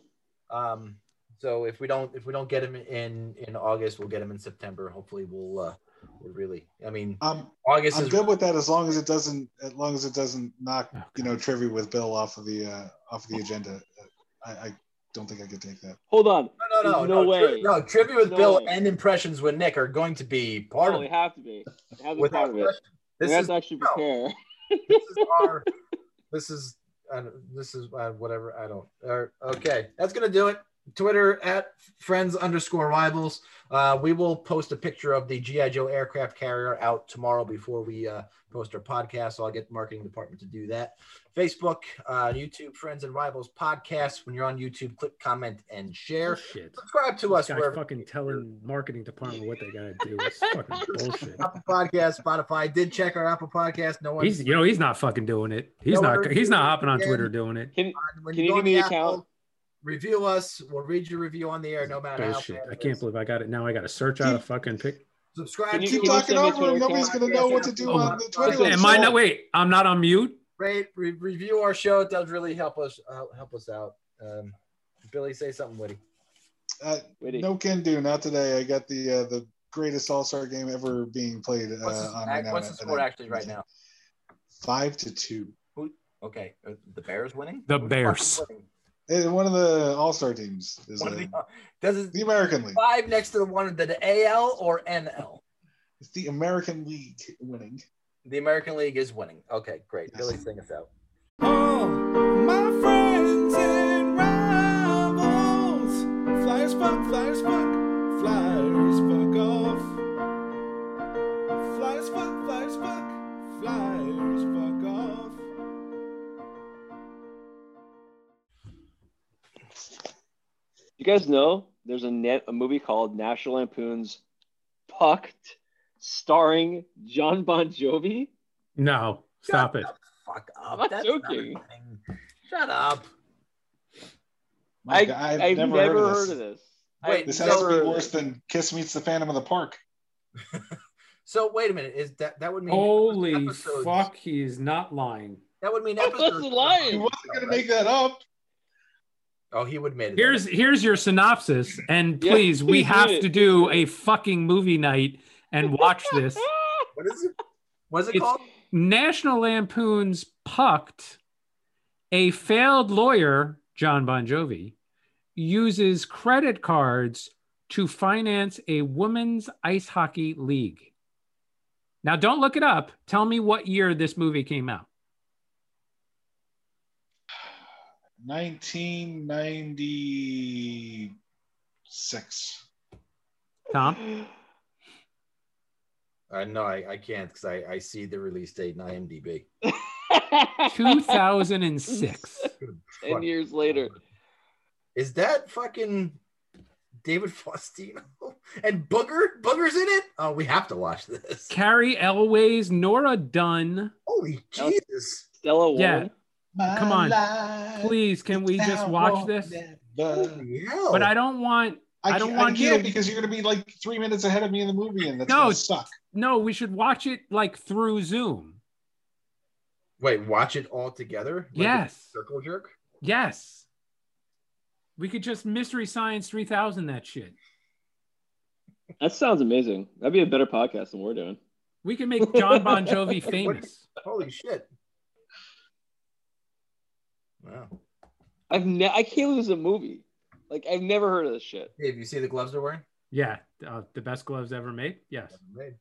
Um, so if we don't if we don't get him in in August, we'll get him in September. Hopefully we'll uh we'll really. I mean, I'm August I'm is good with that as long as it doesn't as long as it doesn't knock Oh, you know trivia with Bill off of the uh, off of the agenda. I, I don't think I could take that. Hold on. no no no There's no tri- way. no trivia with No Bill way. and impressions with Nick are going to be part Oh, of they it. have to be. They have to be Without part of it. question. We This have is to actually no. prepare. this is our this is uh, this is uh, whatever i don't uh, okay that's gonna do it twitter at friends underscore rivals uh, we will post a picture of the gi joe aircraft carrier out tomorrow before we uh, post our podcast so i'll get the marketing department to do that facebook uh, youtube friends and rivals podcast when you're on youtube click comment and share Shit. subscribe to us Guy wherever fucking telling marketing department what they gotta do. It's fucking bullshit. apple podcast spotify did check our apple podcast no one He's, you know, he's not fucking doing it. He's No not. He's not hopping on. Twitter doing it. Can, when Can you you give me the the account? Apple, review us. We'll read your review on the air, no matter Bullshit. bad I can't believe I got it. Now I got to search out a fucking pic. Subscribe. Can you- Keep talking send me a over him. Nobody's gonna know what to do Oh, on the Twitter. okay. Am I not? Wait, I'm not on mute. rate, re- review our show. It does really help us uh, help us out. Um, Billy, say something witty. Uh, Witty. no can do. Not today. I got the uh, the greatest All Star game ever being played uh, What's the, on right now. what's the score actually right now? Five to two. Okay, uh, the Bears winning. The Who's Bears. Fucking winning? One of the All Star teams is One the, uh, does it the American League. five next to the one of the AL or NL? It's the American League winning. The American League is winning. Okay, great. Yes. Billy, sing us out. All my friends and rivals. Flyers fuck, flyers fuck, you guys know there's a net a movie called National Lampoon's Pucked, starring Jon Bon Jovi? No, stop it. the Fuck up. I'm not That's joking. a. Shut up. My I, God, I've, never, heard, of this. Wait, I've This has to be worse than Kiss meets the Phantom of the Park. So wait a minute. Is that that would mean Holy episodes- fuck, He's not lying. That would mean I episodes. wasn't lying. He wasn't gonna make that up. Oh, he would made it. Here's here's your synopsis, and Yeah, please, we have to do a fucking movie night and watch this. what is it? What's it It's- called? National Lampoon's Pucked, a failed lawyer, Jon Bon Jovi, uses credit cards to finance a women's ice hockey league. Now, don't look it up. Tell me what year this movie came out. 1996. Tom? Uh, no, I, I can't because I, I see the release date in IMDb. 2006. Ten years later. Is that fucking David Faustino and Booger? Booger's in it. Oh, we have to watch this. Cary Elwes, Nora Dunn. Holy Jesus! Stella Yeah. Warren. Come on. Please, can we just watch this? But I don't want I, I don't want I you can't to- because you're going to be like three minutes ahead of me in the movie, and that's No, going to it's- suck. no, we should watch it like through Zoom. Wait, watch it all together. Like Yes. circle jerk. Yes. We could just Mystery Science 3000 that shit. That sounds amazing. That'd be a better podcast than we're doing. We can make Jon Bon Jovi famous. Holy shit! Wow. I've ne- I can't lose a movie. Like I've never heard of this shit. Dave, you see the gloves they're wearing? Yeah, uh, the best gloves ever made. Yes. Made.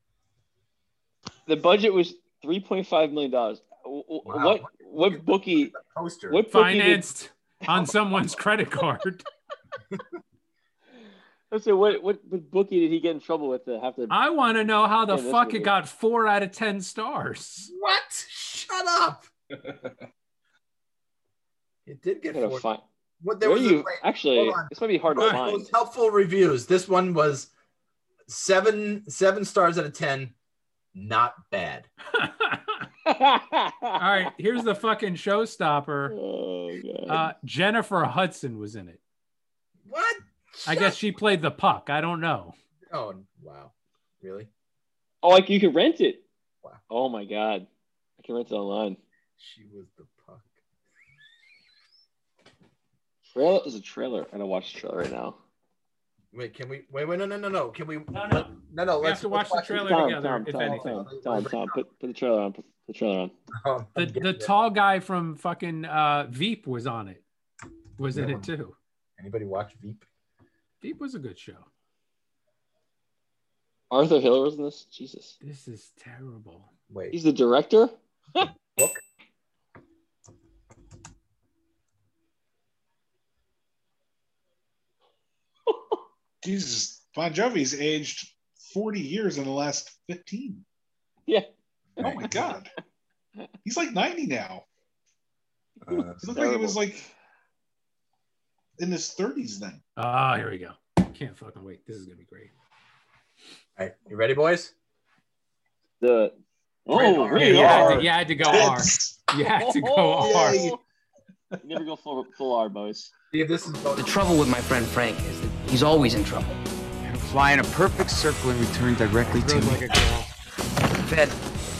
The budget was three point five million dollars. Wow. What what bookie? Poster. What bookie did, Financed on someone's credit card. So what, what what bookie did he get in trouble with to have to? I want to know how the fuck movie. it got four out of ten stars. What? Shut up. It did get gotta four. find, What there where was you a, wait, actually hold on. this might be hard to Most find. helpful reviews. This one was seven seven stars out of ten. Not bad. All right, here's the fucking showstopper. Oh. Uh, Jennifer Hudson was in it. What? I Shut- guess she played the puck. I don't know. Oh wow, really? oh, like you can rent it. Wow. Oh my god, I can rent it online. She was the puck. Trailer is a trailer. and I gotta watch the trailer right now. Wait, can we? Wait, wait, no, no, no, no. Can we? No, no. no, no. We let's have to watch the let's trailer Tom, together, Tom, if Tom, anything. Tom, Tom, Tom, put, put the trailer on. Put the trailer on. Oh, The the it. tall guy from fucking uh, Veep was on it. Was in it too. Anybody watch Veep? Veep was a good show. Arthur Hiller was in this. Jesus, This is terrible. Wait, he's the director. book. Jesus, Bon Jovi's aged 40 years in the last 15. Yeah. Oh my God. He's like 90 now. Uh, He looked like he was like in his 30s then. Ah, here we go. Can't fucking wait. This is gonna be great. all right, you ready, boys? The oh, R. really? You had to, you had to go R. Tits. You had to go Oh, R. Yay. You never go full full R, boys. See if this is The trouble with my friend Frank is that he's always in trouble. And Fly in a perfect circle and return directly to Rode me. like a girl. I've had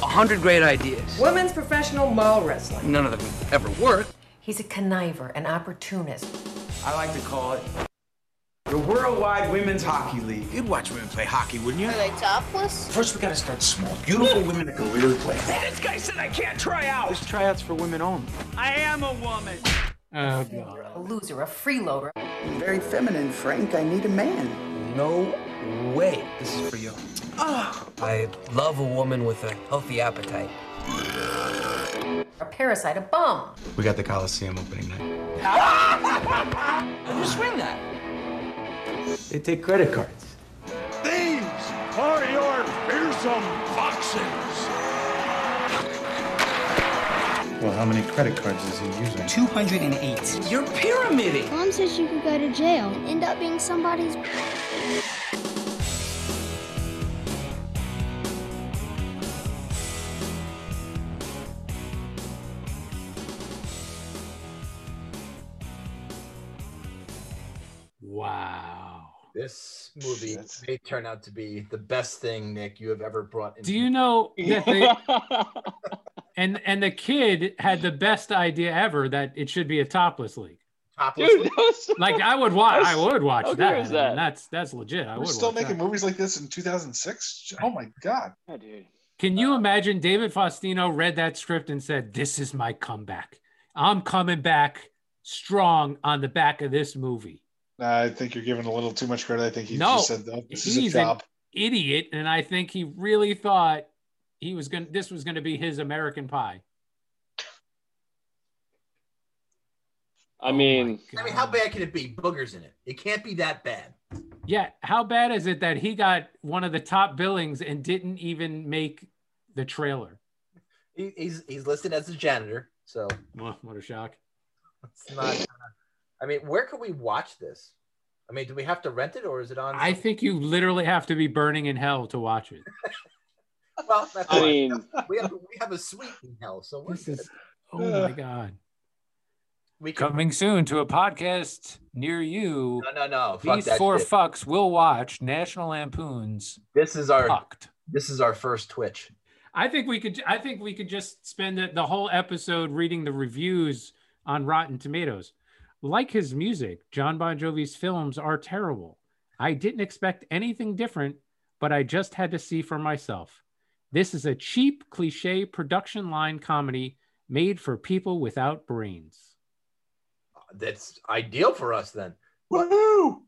a hundred great ideas. Women's professional mall wrestling. None of them ever work. He's a conniver, an opportunist. I like to call it the Worldwide Women's Hockey League. You'd watch women play hockey, wouldn't you? Are they topless? First, we gotta start small. Beautiful women that can really play. Hey, this guy said I can't try out. There's tryouts for women only. I am a woman. Oh god. A loser, a freeloader. Very feminine, Frank. I need a man. No way. This is for you. Ah. I love a woman with a healthy appetite. A parasite, a bum. We got the Coliseum opening night. How'd you swing that? They take credit cards. These are your fearsome foxes. Well, how many credit cards is he using? 208. You're pyramiding. Mom says you could go to jail and end up being somebody's. Wow. this movie That's- may turn out to be the best thing Nick you have ever brought. Into Do you know that they and and the kid had the best idea ever that it should be a topless league. topless? Dude, that was so- Like I would watch. I would watch how that. I mean, that's that's legit. I We're would still making that. movies like this in 2006. Oh my God. Yeah, dude. Can you uh, imagine David Faustino read that script and said, "This is my comeback. I'm coming back strong on the back of this movie." I think you're giving a little too much credit. I think he No, just said, oh, this is a he's an job. idiot, and I think he really thought he was going. to This was going to be his American Pie. I Oh mean, I mean, how bad can it be? Boogers in it. It can't be that bad. Yeah, how bad is it that he got one of the top billings and didn't even make the trailer? He, he's he's listed as a janitor, so Well, what a shock! it's not. uh, I mean, where could we watch this? I mean, do we have to rent it or is it on? I think you literally have to be burning in hell to watch it. Well, that's I fine. mean, we have we have a suite in hell, so we're This good. is oh my uh, god. we can. Coming soon to a podcast near you. No, no, no. Fuck These that four shit. fucks will watch National Lampoon's This is our Pucked. this is our first Twitch. I think we could. I think we could just spend the, the whole episode reading the reviews on Rotten Tomatoes. Like his music, Jon Bon Jovi's films are terrible. I didn't expect anything different, but I just had to see for myself. This is a cheap, cliche production line comedy made for people without brains. That's ideal for us then. Woohoo!